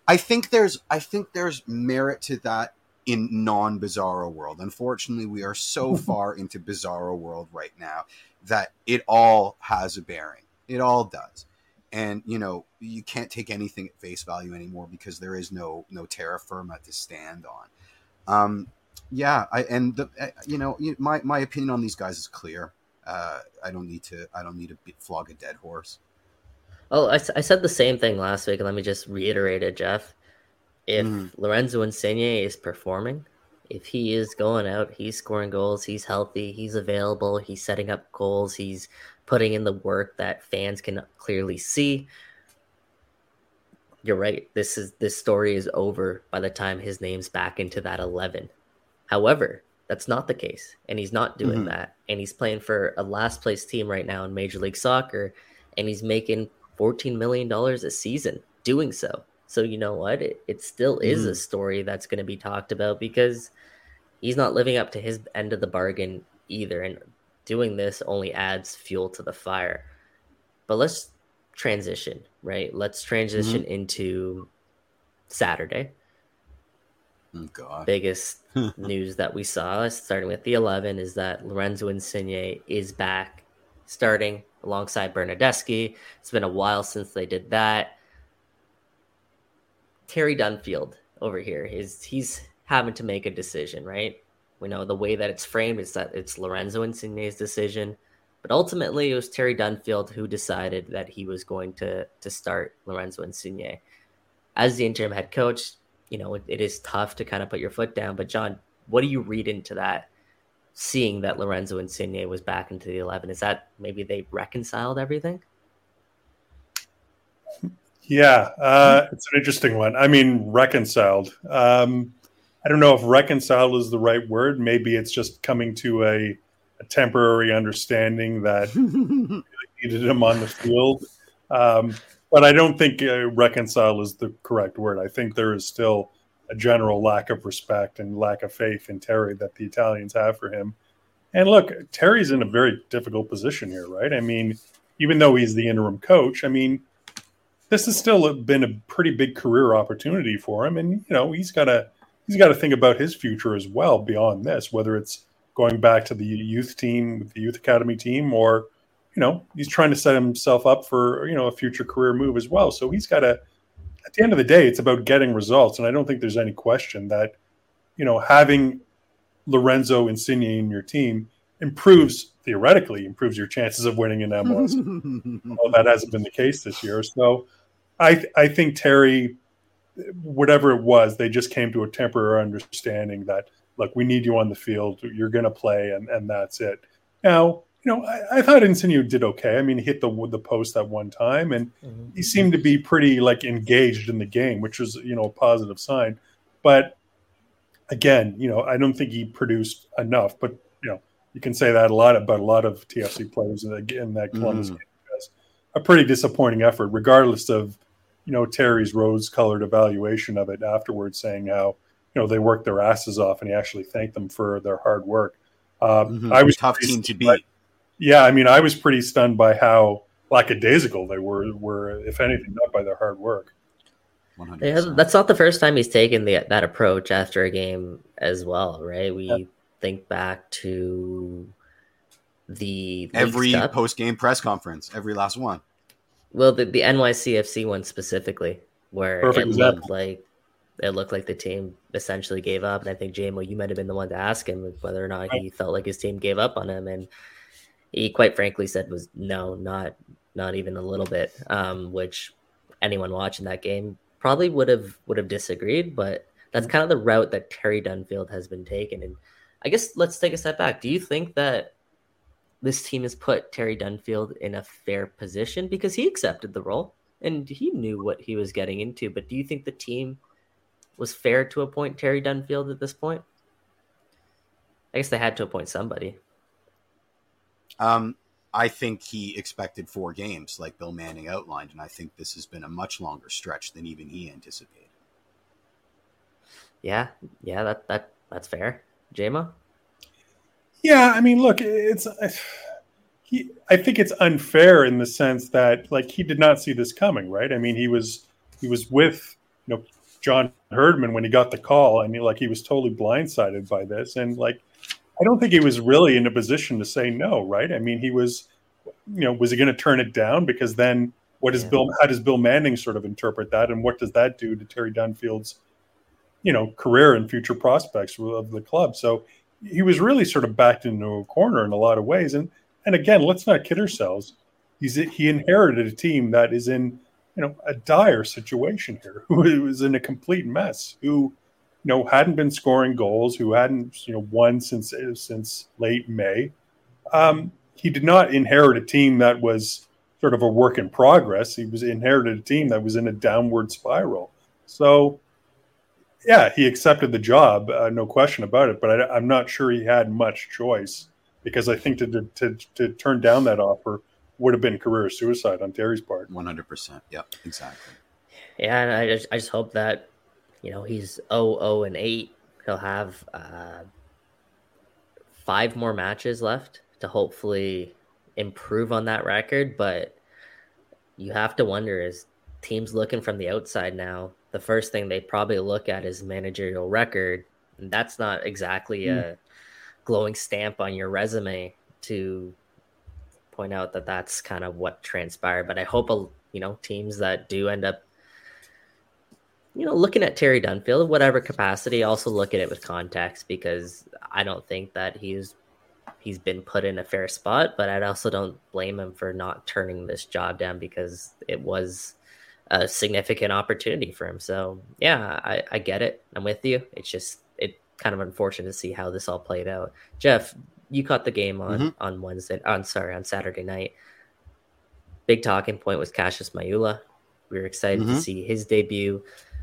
I think there's I think there's merit to that in non bizarro world. Unfortunately, we are so far into bizarro world right now that it all has a bearing. It all does. And you know, you can't take anything at face value anymore because there is no no terra firma to stand on. Um, yeah, I and the uh, you know my my opinion on these guys is clear. Uh, I don't need to I don't need to flog a dead horse. Oh, I, I said the same thing last week, and let me just reiterate it, Jeff. If mm. Lorenzo Insigne is performing, if he is going out, he's scoring goals, he's healthy, he's available, he's setting up goals, he's putting in the work that fans can clearly see. You're right. This is this story is over by the time his name's back into that 11. However, that's not the case, and he's not doing mm-hmm. that. And he's playing for a last place team right now in Major League Soccer, and he's making 14 million dollars a season doing so. So you know what? It, it still is mm. a story that's going to be talked about because he's not living up to his end of the bargain either. And doing this only adds fuel to the fire. But let's transition, right? Let's transition mm-hmm. into Saturday. Oh, God. Biggest news that we saw, starting with the 11, is that Lorenzo Insigne is back starting alongside Bernardeschi. It's been a while since they did that. Terry Dunfield over here is he's having to make a decision, right? We know the way that it's framed is that it's Lorenzo Insigne's decision, but ultimately it was Terry Dunfield who decided that he was going to to start Lorenzo Insigne as the interim head coach. You know, it, it is tough to kind of put your foot down, but John, what do you read into that? Seeing that Lorenzo Insigne was back into the eleven, is that maybe they reconciled everything? Yeah, uh, it's an interesting one. I mean, reconciled. Um, I don't know if reconciled is the right word. Maybe it's just coming to a, a temporary understanding that really needed him on the field. Um, but I don't think uh, reconcile is the correct word. I think there is still a general lack of respect and lack of faith in Terry that the Italians have for him. And look, Terry's in a very difficult position here, right? I mean, even though he's the interim coach, I mean, this has still been a pretty big career opportunity for him, and you know he's got to he's got to think about his future as well beyond this, whether it's going back to the youth team, the youth academy team, or you know he's trying to set himself up for you know a future career move as well. So he's got to. At the end of the day, it's about getting results, and I don't think there's any question that you know having Lorenzo Insigne in your team improves theoretically improves your chances of winning an MLS. well, that hasn't been the case this year. So I I think Terry, whatever it was, they just came to a temporary understanding that look, we need you on the field. You're going to play, and and that's it. Now, you know, I, I thought Insigne did okay. I mean, he hit the the post that one time, and mm-hmm. he seemed to be pretty like engaged in the game, which was you know a positive sign. But again, you know, I don't think he produced enough. But you know, you can say that a lot about a lot of TFC players in that, in that Columbus Mhm. game. A pretty disappointing effort, regardless of you know Terry's rose-colored evaluation of it afterwards, saying how you know they worked their asses off, and he actually thanked them for their hard work. Uh, Mhm. I was tough team to stunned by- beat. yeah, I mean, I was pretty stunned by how lackadaisical they were. Were if anything, not by their hard work. One hundred Yeah, that's not the first time he's taken the, that approach after a game as well, right? We Yeah. think back to the Every post game press conference, every last one. Well, the, the NYCFC one specifically, where Perfect it example. looked like it looked like the team essentially gave up, and I think JMO, you might have been the one to ask him whether or not he felt like his team gave up on him, and he quite frankly said was no, not not even a little bit. Um, which anyone watching that game probably would have would have disagreed, but that's kind of the route that Terry Dunfield has been taken. And I guess let's take a step back. Do you think that this team has put Terry Dunfield in a fair position because he accepted the role and he knew what he was getting into? But do you think the team was fair to appoint Terry Dunfield at this point? I guess they had to appoint somebody. Um, I think he expected four games, like Bill Manning outlined, and I think this has been a much longer stretch than even he anticipated. Yeah, yeah, that that that's fair. JMO? Yeah, I mean, look, it's he. I think it's unfair in the sense that like he did not see this coming, right? I mean, he was he was with you know John Herdman when he got the call, and he, like he was totally blindsided by this, and like I don't think he was really in a position to say no, right? I mean, he was, you know, was he going to turn it down because then what does Yeah. Bill? How does Bill Manning sort of interpret that, and what does that do to Terry Dunfield's, you know, career and future prospects of the club? So he was really sort of backed into a corner in a lot of ways. And and again, let's not kid ourselves. He's he inherited a team that is in you know a dire situation here, who was in a complete mess, who you know hadn't been scoring goals, who hadn't you know won since since late May. Um, he did not inherit a team that was sort of a work in progress. He was inherited a team that was in a downward spiral. So yeah, he accepted the job, uh, no question about it. But I, I'm not sure he had much choice because I think to, to to turn down that offer would have been career suicide on Terry's part. One hundred percent. Yep, exactly. Yeah, and I just I just hope that you know he's 0 0 and 8. He'll have uh, five more matches left to hopefully improve on that record. But you have to wonder is teams looking from the outside now, the first thing they probably look at is managerial record. And that's not exactly hmm. a glowing stamp on your resume to point out that that's kind of what transpired. But I hope, a, you know, teams that do end up you know, looking at Terry Dunfield, whatever capacity, also look at it with context because I don't think that he's he's been put in a fair spot, but I also don't blame him for not turning this job down because it was a significant opportunity for him. So yeah, I, I get it. I'm with you. It's just it kind of unfortunate to see how this all played out. Jeff, you caught the game on Mhm. on Wednesday. On sorry, on Saturday night. Big talking point was Cassius Mailula. We were excited to Mhm. see his debut.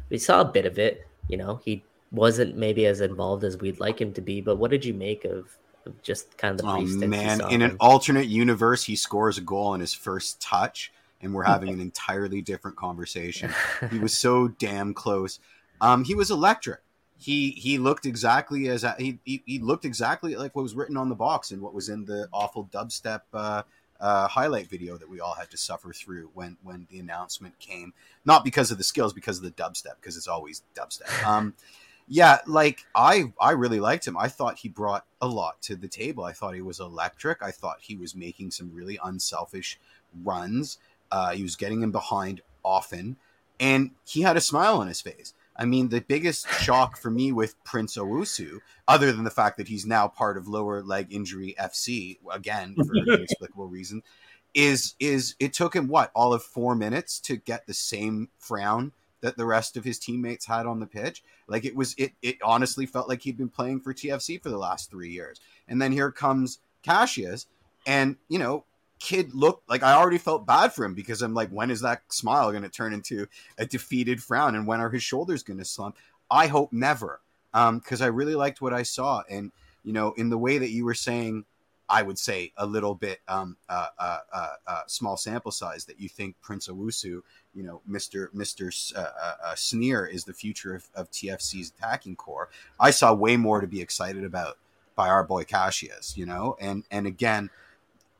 We saw a bit of it. You know, he wasn't maybe as involved as we'd like him to be. But what did you make of, just kind of the Oh brief stints you man, in of an alternate universe, he scores a goal on his first touch, and we're having an entirely different conversation. he was so damn close. Um, he was electric. He he looked exactly as he, he he looked exactly like what was written on the box and what was in the awful dubstep uh, uh, highlight video that we all had to suffer through when when the announcement came. Not because of the skills, because of the dubstep, because it's always dubstep. Um, yeah, like I I really liked him. I thought he brought a lot to the table. I thought he was electric. I thought he was making some really unselfish runs. Uh, he was getting him behind often, and he had a smile on his face. I mean, the biggest shock for me with Prince Owusu, other than the fact that he's now part of lower leg injury FC again for inexplicable reason, is is it took him what all of four minutes to get the same frown that the rest of his teammates had on the pitch. Like it was, it it honestly felt like he'd been playing for TFC for the last three years. And then here comes Cassius, and you know, kid looked like I already felt bad for him because I'm like, when is that smile going to turn into a defeated frown, and when are his shoulders going to slump? I hope never, because I really liked what I saw, and you know, in the way that you were saying I would say a little bit um, uh, uh, uh, uh small sample size that you think Prince Owusu, you know, Mister Mister uh, uh, Sneer is the future of, of, TFC's attacking core. I saw way more to be excited about by our boy Cassius, you know, and and again,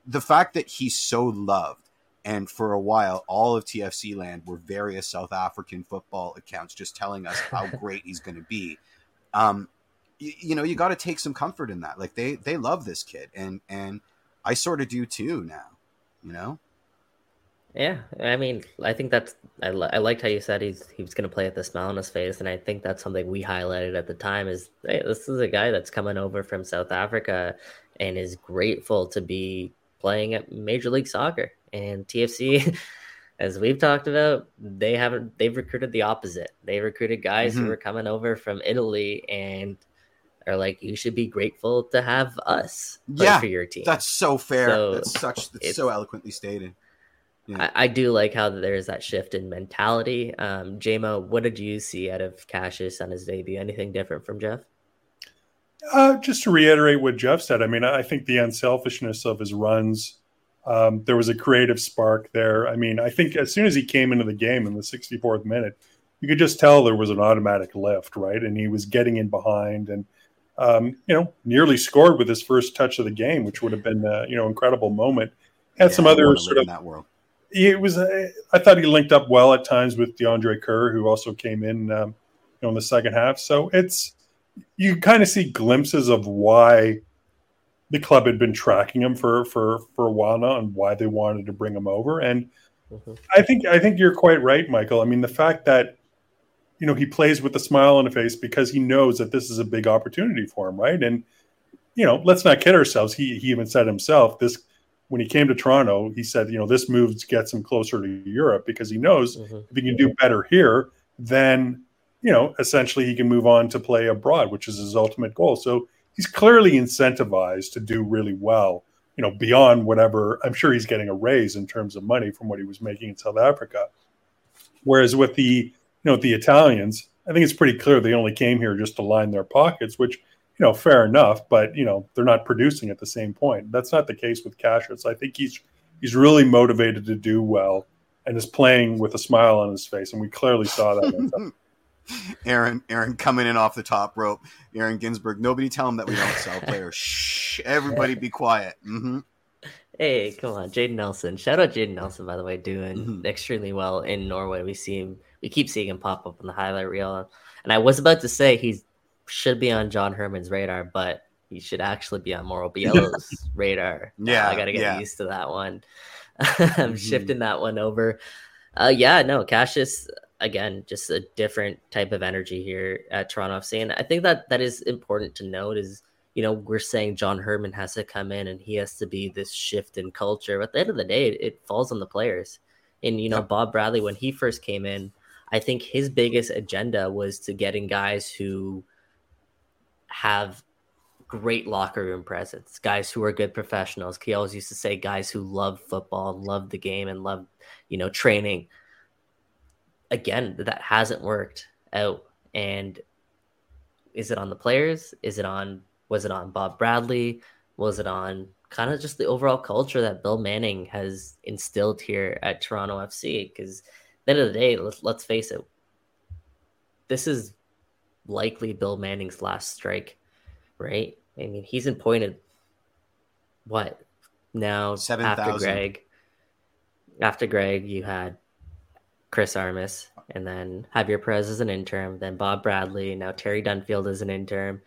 the fact that he's so loved. And for a while, all of TFC land were various South African football accounts just telling us how great he's going to be. Um, you, you know you got to take some comfort in that like they they love this kid and and i sort of do too now you know yeah i mean i think that's i, I liked how you said he's he was going to play with a smile on his face and i think that's something we highlighted at the time is hey, this is a guy that's coming over from south africa and is grateful to be playing at major league soccer and tfc as we've talked about, they haven't they've recruited the opposite. They recruited guys mm-hmm. who were coming over from Italy and are like, you should be grateful to have us yeah, for your team. That's so fair. So that's such that's so eloquently stated. Yeah. I, I, do like how there's that shift in mentality. Um, JMO, what did you see out of Cassius on his debut? Anything different from Jeff? Uh, just to reiterate what Jeff said, I mean, I think the unselfishness of his runs, um, there was a creative spark there. I mean, I think as soon as he came into the game in the 64th minute, you could just tell there was an automatic lift, right? And he was getting in behind and um, you know, nearly scored with his first touch of the game, which would have been, a, you know, incredible moment. Had yeah, some other sort of that world. It was. Uh, I thought he linked up well at times with DeAndre Kerr, who also came in, um, you know, in the second half. So it's you kind of see glimpses of why the club had been tracking him for for for a while now, and why they wanted to bring him over. And mm-hmm. I think I think you're quite right, Michael. I mean, the fact that you know, he plays with a smile on his face because he knows that this is a big opportunity for him, right? And you know, let's not kid ourselves. He he even said himself this when he came to Toronto. He said, you know, this move gets him closer to Europe because he knows mm-hmm. if he can do better here, then you know, essentially he can move on to play abroad, which is his ultimate goal. So he's clearly incentivized to do really well. You know, beyond whatever I'm sure he's getting a raise in terms of money from what he was making in South Africa. Whereas with the you know, the Italians, I think it's pretty clear they only came here just to line their pockets, which, you know, fair enough, but you know, they're not producing at the same point. That's not the case with Cassius. I think he's he's really motivated to do well and is playing with a smile on his face, and we clearly saw that. Aaron, Aaron coming in off the top rope. Aaron Ginsburg. Nobody tell him that we don't sell players. Shh. Everybody be quiet. Mm-hmm. Hey, come on, Jaden Nelson. Shout out Jaden Nelson, by the way, doing mm-hmm. extremely well in Norway. We see him we keep seeing him pop up on the highlight reel. And I was about to say he should be on John Herdman's radar, but he should actually be on Mauro Biello's radar. Yeah, I got to get yeah. used to that one. I'm mm-hmm. shifting that one over. Uh, yeah, no, Cassius again, just a different type of energy here at Toronto FC, and I think that that is important to note. Is you know we're saying John Herdman has to come in and he has to be this shift in culture. But at the end of the day, it, it falls on the players. And you know, Bob Bradley when he first came in, I think his biggest agenda was to getting guys who have great locker room presence, guys who are good professionals. He always used to say guys who love football, love the game, and love, you know, training. Again, that hasn't worked out. And is it on the players? Is it on was it on Bob Bradley? Was it on kind of just the overall culture that Bill Manning has instilled here at Toronto FC? Because the end of the day, let's, let's face it, this is likely Bill Manning's last strike, right? I mean, he's appointed what now 7, after 000. Greg. After Greg, you had Chris Armas, and then Javier Perez as an interim, then Bob Bradley, now Terry Dunfield as an interim,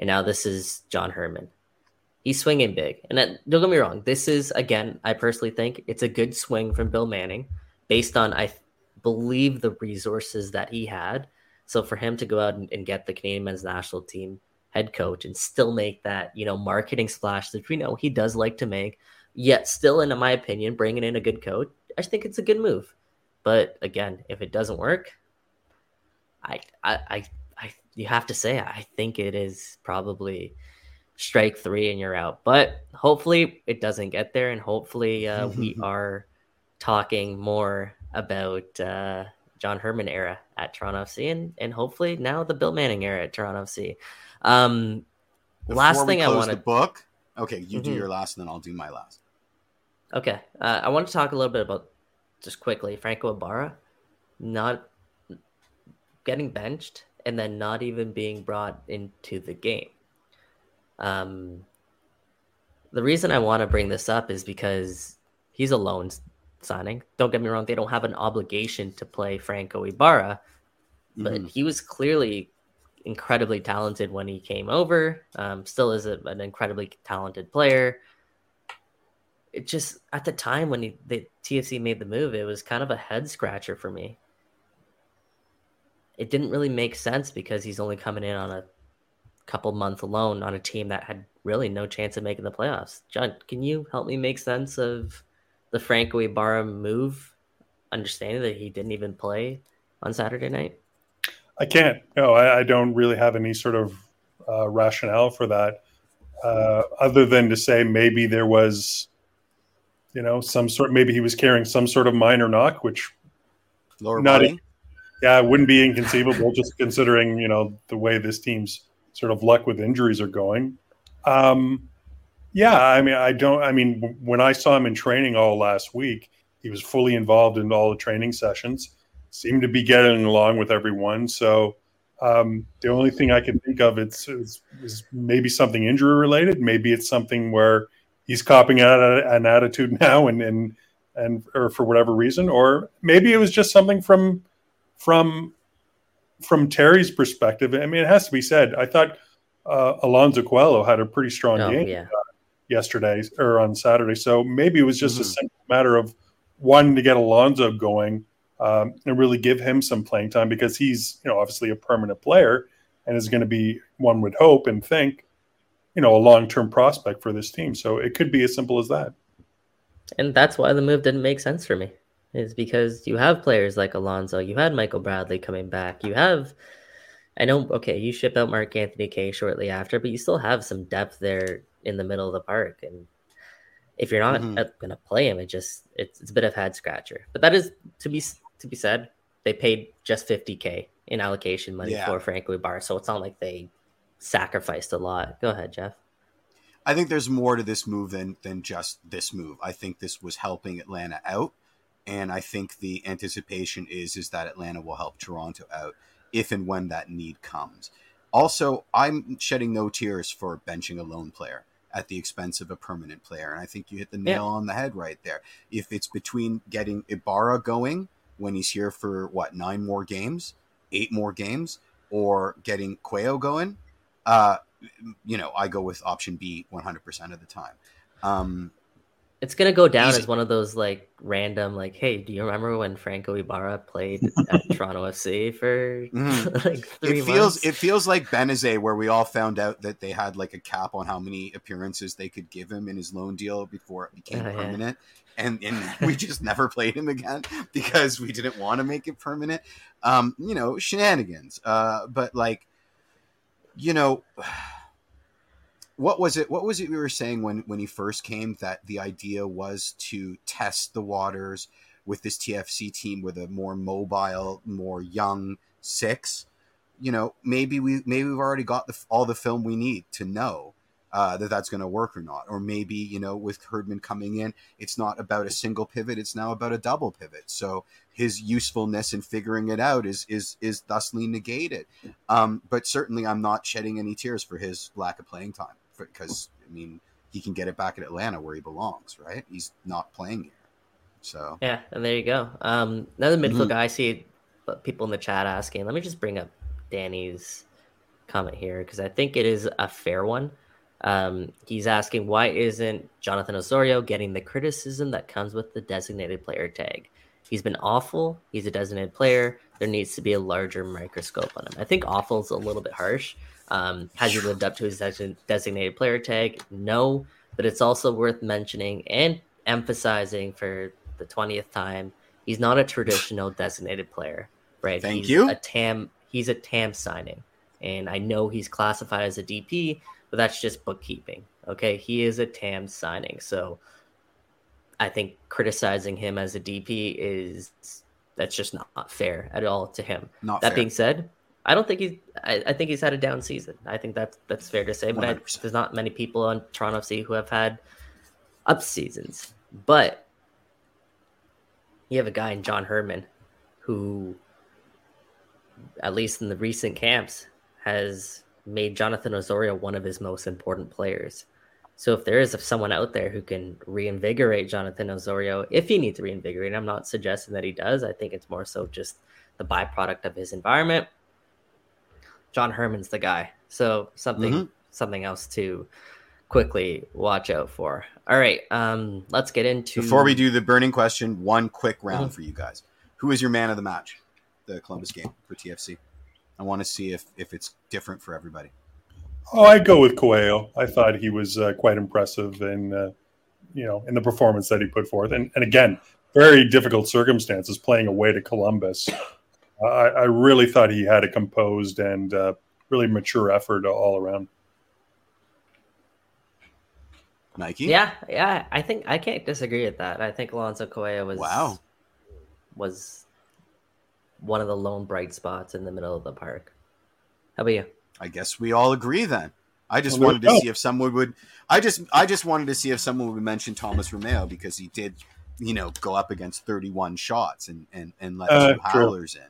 and now this is John Herdman. He's swinging big, and that, don't get me wrong. This is again, I personally think it's a good swing from Bill Manning, based on I believe the resources that he had. So for him to go out and, and get the Canadian men's national team head coach and still make that, you know, marketing splash that we know he does like to make, yet still, in my opinion, bringing in a good coach, I think it's a good move. But again, if it doesn't work, I, I, I, I you have to say, I think it is probably strike three and you're out. But hopefully it doesn't get there, and hopefully uh, we are talking more about uh, John Herdman era at Toronto FC and, and hopefully now the Bill Manning era at Toronto FC. Um, last thing I want to book. Okay, you do Mhm. your last, and then I'll do my last. Okay, uh, I want to talk a little bit about just quickly Franco Ibarra not getting benched and then not even being brought into the game. Um, the reason I want to bring this up is because he's a loan signing. Don't get me wrong; they don't have an obligation to play Franco Ibarra, but Mhm. he was clearly incredibly talented when he came over. Um, still is a, an incredibly talented player. It just at the time when he, the TFC made the move, it was kind of a head scratcher for me. It didn't really make sense because he's only coming in on a couple month loan on a team that had really no chance of making the playoffs. John, can you help me make sense of the Franco Ibarra move? Understanding that he didn't even play on Saturday night. I can't. No, I, I don't really have any sort of uh, rationale for that, uh, other than to say maybe there was, you know, some sort. Maybe he was carrying some sort of minor knock, which Lower Not body. yeah, it wouldn't be inconceivable just considering you know the way this team's sort of luck with injuries are going. Um, yeah, I mean, I don't. I mean, w- when I saw him in training all last week, he was fully involved in all the training sessions. Seemed to be getting along with everyone. So um, the only thing I can think of it's, is, is maybe something injury related. Maybe it's something where he's copying out an attitude now and and and or for whatever reason, or maybe it was just something from from from Terry's perspective. I mean, it has to be said. I thought uh, Alonso Coello had a pretty strong Oh, game yeah. yesterday or on Saturday. So maybe it was just a Mhm. simple matter of wanting to get Alonzo going um, and really give him some playing time because he's, you know, obviously a permanent player and is going to be, one would hope and think, you know, a long term prospect for this team. So it could be as simple as that. And that's why the move didn't make sense for me. Is because you have players like Alonso, you had Michael Bradley coming back, you have I know okay, you ship out Mark Anthony Kaye shortly after, but you still have some depth there in the middle of the park. And if you're not Mhm. uh, gonna play him, it just it's, it's a bit of head scratcher. But that is to be to be said, they paid just 50k in allocation money Yeah. for Franco Ibarra, so it's not like they sacrificed a lot. Go ahead, Jeff. I think there's more to this move than than just this move. I think this was helping Atlanta out, and I think the anticipation is is that Atlanta will help Toronto out if and when that need comes. Also, I'm shedding no tears for benching a lone player at the expense of a permanent player, and I think you hit the Yeah. nail on the head right there. If it's between getting Ibarra going when he's here for what nine more games, eight more games, or getting Coello going, uh, you know, I go with option B 100% of the time. Um, It's gonna go down Easy. as one of those like random, like, hey, do you remember when Franco Ibarra played at Toronto FC for Mhm. like three it feels months? it feels like Benezet where we all found out that they had like a cap on how many appearances they could give him in his loan deal before it became Oh, yeah. permanent. And, and we just never played him again because we didn't want to make it permanent. Um, you know, shenanigans. Uh, but like, you know, what was it? What was it we were saying when when he first came? That the idea was to test the waters with this TFC team with a more mobile, more young six. You know, maybe we maybe we've already got the, all the film we need to know uh, that that's going to work or not. Or maybe you know, with Herdman coming in, it's not about a single pivot; it's now about a double pivot. So his usefulness in figuring it out is is is thusly negated. Um, but certainly, I'm not shedding any tears for his lack of playing time because I mean he can get it back at Atlanta where he belongs. Right? He's not playing here, so Yeah, and there you go. Um, another midfield Mhm. guy I see people in the chat asking. Let me just bring up Danny's comment here because I think it is a fair one. Um, he's asking why isn't Jonathan Osorio getting the criticism that comes with the designated player tag? He's been awful. He's a designated player. There needs to be a larger microscope on him. I think awful is a little bit harsh. Um, has he lived up to his designated player tag? No, but it's also worth mentioning and emphasizing for the 20th time he's not a traditional designated player right Thank he's you. a tam he's a tam signing and i know he's classified as a dp but that's just bookkeeping okay he is a tam signing so i think criticizing him as a dp is that's just not fair at all to him not that fair. being said I don't think he's. I, I think he's had a down season. I think that's that's fair to say. But I, there's not many people on Toronto FC who have had up seasons. But you have a guy in John Herdman who, at least in the recent camps, has made Jonathan Osorio one of his most important players. So if there is someone out there who can reinvigorate Jonathan Osorio, if he needs to reinvigorate, I'm not suggesting that he does. I think it's more so just the byproduct of his environment. John Herdman's the guy. So something Mhm. something else to quickly watch out for. All right, um, let's get into Before we do the burning question, one quick round Mhm. for you guys. Who is your man of the match? The Columbus game for TFC. I want to see if if it's different for everybody. Oh, I go with Coello. I thought he was uh, quite impressive in, uh, you know, in the performance that he put forth, and and again, very difficult circumstances playing away to Columbus. I, I really thought he had a composed and uh, really mature effort all around. Nike. Yeah, yeah, I think I can't disagree with that. I think Alonso Correa was Wow. was one of the lone bright spots in the middle of the park. How about you? I guess we all agree then. I just Well, wanted to go. see if someone would. I just I just wanted to see if someone would mention Thomas Romero because he did, you know, go up against 31 shots and and and let Uh, two true. howlers in.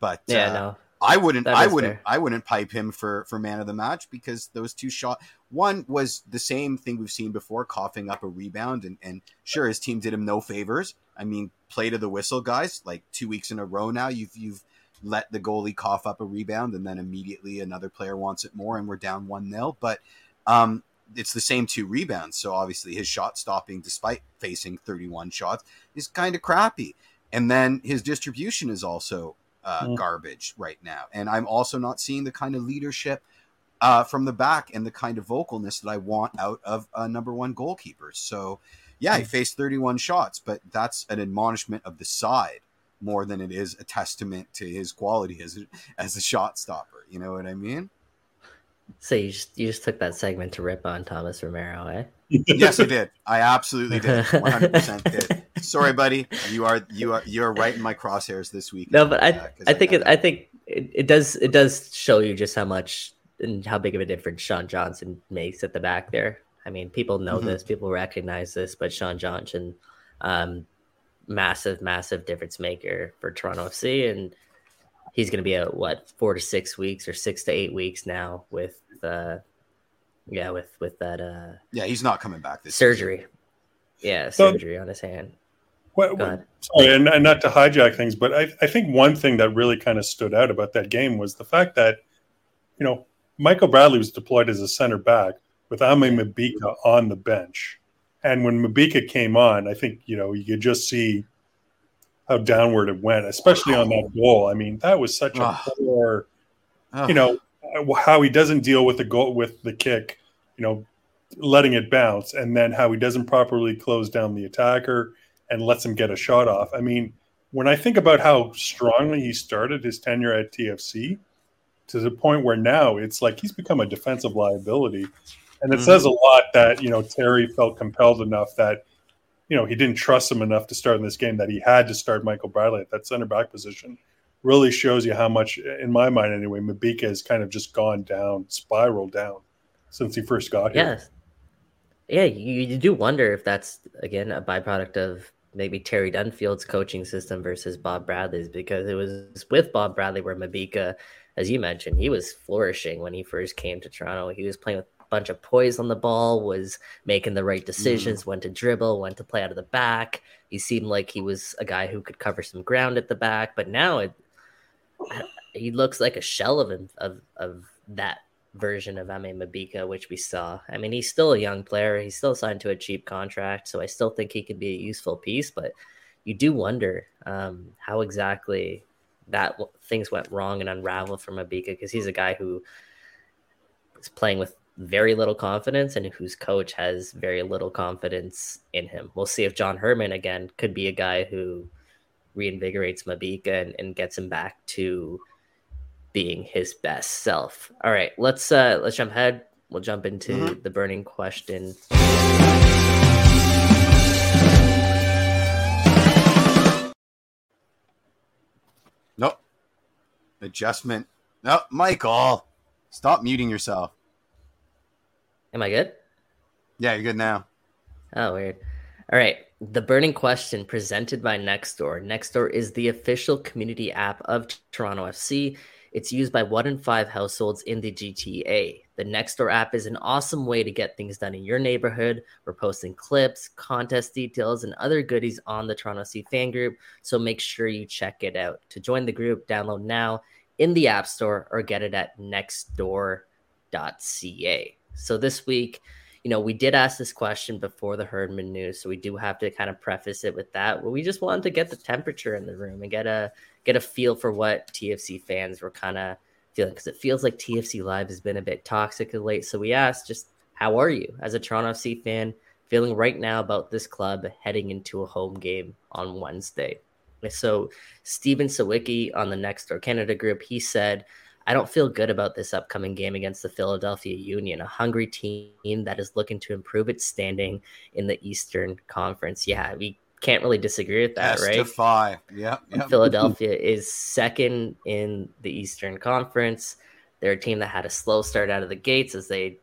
But Yeah, uh, no, I wouldn't. I wouldn't. fair. I wouldn't pipe him for for man of the match because those two shot. One was the same thing we've seen before, coughing up a rebound, and and sure his team did him no favors. I mean, play to the whistle, guys. Like two weeks in a row now, you've you've let the goalie cough up a rebound, and then immediately another player wants it more, and we're down one 0 But um, it's the same two rebounds, so obviously his shot stopping, despite facing thirty one shots, is kind of crappy. And then his distribution is also uh, Mm. garbage right now. And I'm also not seeing the kind of leadership uh, from the back and the kind of vocalness that I want out of a number one goalkeeper. So, yeah, he faced 31 shots, but that's an admonishment of the side more than it is a testament to his quality as a, as a shot stopper. You know what I mean? so you just you just took that segment to rip on Thomas Romero, eh? yes, I did. I absolutely did. 100% did. Sorry, buddy. You are you are you are right in my crosshairs this week. No, but I Uh, 'cause I think had it I think it, it does it does show you just how much and how big of a difference Sean Johnson makes at the back there. I mean, people know Mhm. this, people recognize this, but Sean Johnson, um, massive, massive difference maker for Toronto FC, and he's going to be at what four to six weeks or six to eight weeks now with, uh, yeah, with with that uh yeah, he's not coming back this surgery. Yeah, So- surgery on his hand. What, Go sorry, and, and not to hijack things, but I, I think one thing that really kind of stood out about that game was the fact that, you know, Michael Bradley was deployed as a center back with Aimé Mabika on the bench. And when Mabika came on, I think, you know, you could just see how downward it went, especially on that goal. I mean, that was such a poor, you know, how he doesn't deal with the goal with the kick, you know, letting it bounce, and then how he doesn't properly close down the attacker and lets him get a shot off. I mean, when I think about how strongly he started his tenure at TFC, to the point where now it's like he's become a defensive liability, and it Mhm. says a lot that you know Terry felt compelled enough that you know he didn't trust him enough to start in this game that he had to start Michael Bradley at that center back position. Really shows you how much, in my mind anyway, Mabika has kind of just gone down, spiraled down since he first got here. Yes. Yeah, you, you do wonder if that's again a byproduct of maybe Terry Dunfield's coaching system versus Bob Bradley's because it was with Bob Bradley where Mabika, as you mentioned, he was flourishing when he first came to Toronto. He was playing with a bunch of poise on the ball, was making the right mm-hmm. decisions, when to dribble, when to play out of the back. He seemed like he was a guy who could cover some ground at the back, but now it he looks like a shell of him of of that version of Aimé Mabika, which we saw. I mean, he's still a young player. He's still signed to a cheap contract, so I still think he could be a useful piece. But you do wonder um, how exactly that things went wrong and unraveled for Mabika because he's a guy who is playing with very little confidence and whose coach has very little confidence in him. We'll see if John Herdman again could be a guy who reinvigorates Mabika and, and gets him back to being his best self. All right, let's uh let's jump ahead. We'll jump into Mhm. the burning question. Nope. Adjustment No, Michael, stop muting yourself. Am I good? Yeah, you're good now. Oh, weird. All right. The burning question presented by Nextdoor. Nextdoor is the official community app of Toronto FC. It's used by one in five households in the GTA. The Nextdoor app is an awesome way to get things done in your neighborhood. We're posting clips, contest details, and other goodies on the Toronto FC fan group, so make sure you check it out. To join the group, download now in the App Store or get it at nextdoor.ca. So this week, you know, we did ask this question before the Herdman news, so we do have to kind of preface it with that. But we just wanted to get the temperature in the room and get a get a feel for what TFC fans were kind of feeling because it feels like TFC Live has been a bit toxic of late. So we asked, just how are you as a Toronto FC fan feeling right now about this club heading into a home game on Wednesday? So Stephen Sawicki on the Nextdoor Canada group, he said I don't feel good about this upcoming game against the Philadelphia Union, a hungry team that is looking to improve its standing in the Eastern Conference. Yeah, we can't really disagree with that, Testify. right? Yeah. Yep. Philadelphia is second in the Eastern Conference. They're a team that had a slow start out of the gates as they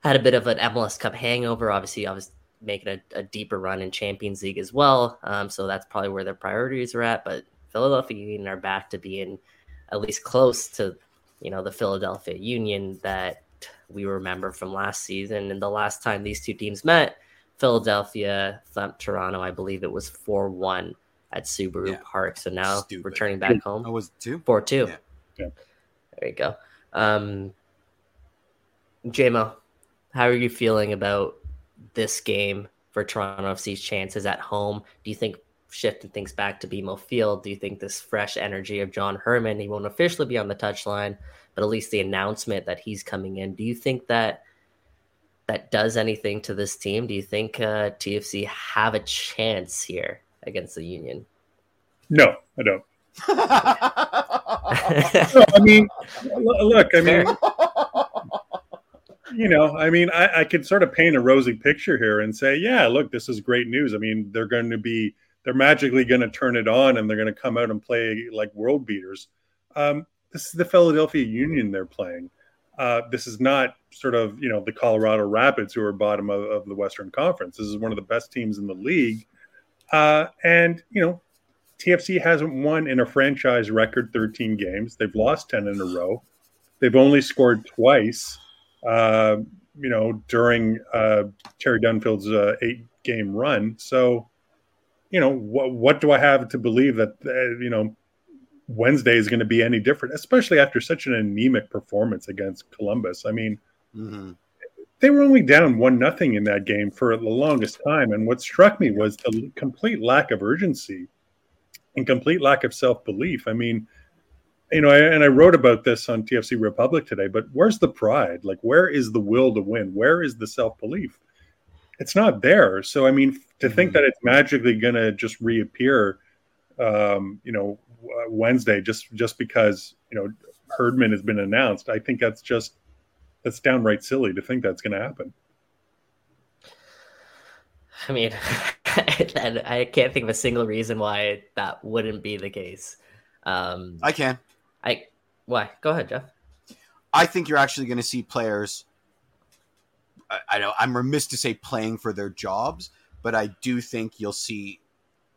had a bit of an MLS Cup hangover. Obviously, obviously making a, a deeper run in Champions League as well. Um, so that's probably where their priorities are at. But Philadelphia Union are back to being – at least close to you know the Philadelphia Union that we remember from last season. And the last time these two teams met, Philadelphia thumped Toronto. I believe it was four one at Subaru yeah. Park. So now Stupid. returning back home. I was two four two. Yeah. yeah. There you go. Um, JMO, how are you feeling about this game for Toronto FC's chances at home? Do you think shifting things back to BMO Field? Do you think this fresh energy of John Herdman, he won't officially be on the touchline, but at least the announcement that he's coming in, do you think that that does anything to this team? Do you think uh, TFC have a chance here against the Union? No, I don't. I mean, look, I mean, you know, I mean, I, I could sort of paint a rosy picture here and say, yeah, look, this is great news. I mean, they're going to be they're magically going to turn it on and they're going to come out and play like world beaters. Um, this is the Philadelphia Union they're playing. Uh, this is not sort of you know the Colorado Rapids who are bottom of, of the Western Conference. This is one of the best teams in the league, uh, and you know TFC hasn't won in a franchise record 13 games. They've lost 10 in a row. They've only scored twice. Uh, you know during uh, Terry Dunfield's uh, eight game run. So you know, what what do I have to believe that uh, you know Wednesday is going to be any different, especially after such an anemic performance against Columbus? I mean, mm-hmm. they were only down one nothing in that game for the longest time, and what struck me was the complete lack of urgency and complete lack of self belief. I mean. You know, and I wrote about this on TFC Republic today, but where's the pride? Like, where is the will to win? Where is the self belief? It's not there. So, I mean, to think that it's magically going to just reappear, um, you know, Wednesday just just because you know Herdman has been announced, I think that's just that's downright silly to think that's going to happen. I mean, I can't think of a single reason why that wouldn't be the case. Um, I can. I why? Go ahead, Jeff. I think you're actually going to see players. I, I know I'm remiss to say playing for their jobs, but I do think you'll see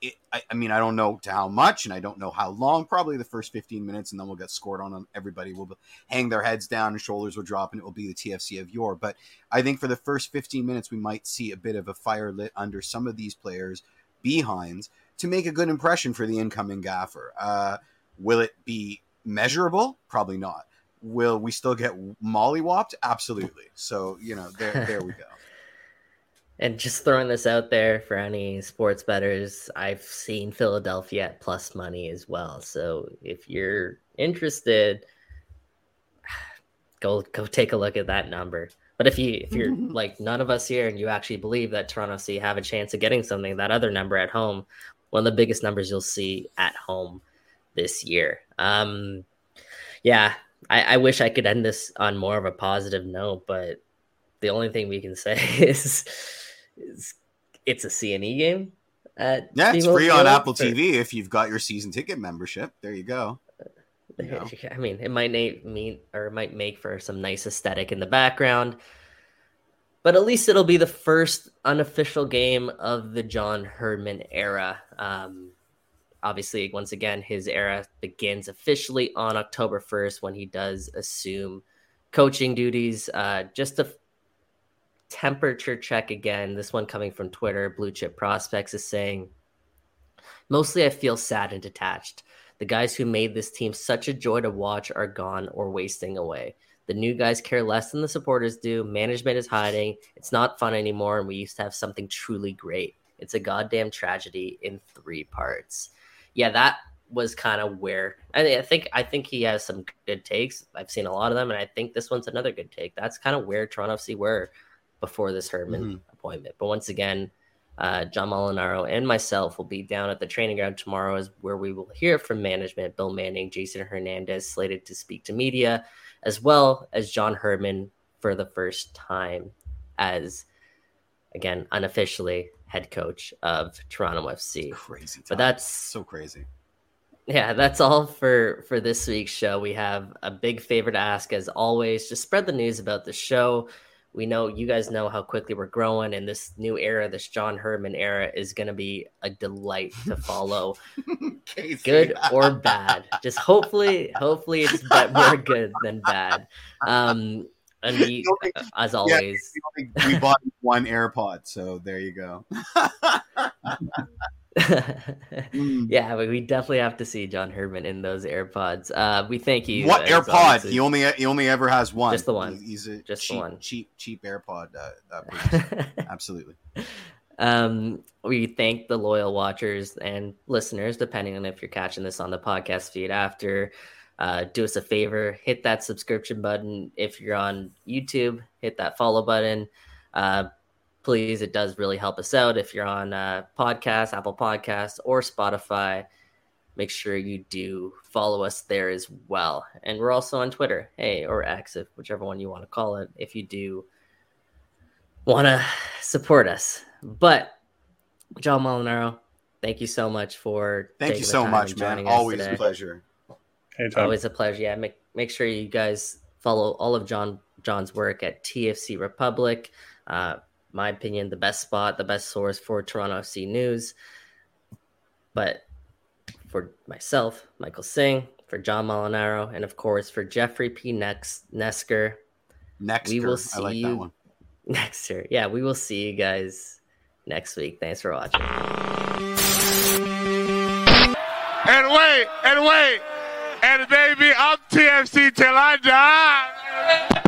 it, I, I, mean, I don't know to how much, and I don't know how long. Probably the first 15 minutes, and then we'll get scored on. Them. Everybody will hang their heads down, and shoulders will drop, and it will be the TFC of yore. But I think for the first 15 minutes, we might see a bit of a fire lit under some of these players' behinds to make a good impression for the incoming gaffer. Uh, will it be measurable? Probably not. Will we still get mollywopped? Absolutely. So you know, there, there we go. And just throwing this out there for any sports betters, I've seen Philadelphia at plus money as well. So if you're interested, go go take a look at that number. But if you if you're like none of us here and you actually believe that Toronto C have a chance of getting something, that other number at home, one of the biggest numbers you'll see at home this year. Um yeah, I, I wish I could end this on more of a positive note, but the only thing we can say is it's, it's a CNE game. At yeah, it's free on Apple TV if you've got your season ticket membership. There you go. You know? I mean, it might mean or it might make for some nice aesthetic in the background. But at least it'll be the first unofficial game of the John Herdman era. Um, obviously, once again, his era begins officially on October 1st when he does assume coaching duties. Uh, just a temperature check again. This one coming from Twitter, Blue Chip Prospects is saying, mostly I feel sad and detached. The guys who made this team such a joy to watch are gone or wasting away. The new guys care less than the supporters do. Management is hiding. It's not fun anymore, and we used to have something truly great. It's a goddamn tragedy in three parts. Yeah, that was kind of where I, think I think he has some good takes. I've seen a lot of them, and I think this one's another good take. That's kind of where Toronto FC were before this Herdman Mhm. appointment. But once again, uh, John Molinaro and myself will be down at the training ground tomorrow, is where we will hear from management, Bill Manning, Jason Hernandez, slated to speak to media, as well as John Herdman for the first time as, again, unofficially head coach of Toronto FC. Crazy. But that's so crazy. yeah, that's all for for this week's show. We have a big favor to ask, as always. Just spread the news about the show. We know you guys know how quickly we're growing, and this new era, this John Herdman era, is going to be a delight to follow, good or bad. Just hopefully, hopefully it's more good than bad. Um, and we, as always, only- we bought one AirPod, so there you go. Mm. yeah, but we definitely have to see John Herdman in those AirPods. Uh, we thank you. What as AirPod? He only he only ever has one. Just the one. He's a Just the cheap, one. cheap cheap AirPod. Uh, that. Absolutely. um, we thank the loyal watchers and listeners, depending on if you're catching this on the podcast feed after. Uh, do us a favor, hit that subscription button. If you're on YouTube, hit that follow button. Uh, please, it does really help us out. If you're on uh, podcast, Apple Podcasts, or Spotify, make sure you do follow us there as well. And we're also on Twitter, hey, or X, if whichever one you want to call it. If you do want to support us. But John Molinaro, thank you so much for Thank you so much, and man. joining us Always today. a pleasure. Anytime. Always a pleasure. Yeah, make make sure you guys follow all of John John's work at TFC Republic. Uh, my opinion, the best spot, the best source for Toronto FC news. But for myself, Michael Singh, for John Molinaro, and of course for Jeffrey P. Nex- Nesker, Next, We will I like see that you- one. next year. Yeah, we will see you guys next week. Thanks for watching. And wait, and wait. And baby, I'm TFC till I die.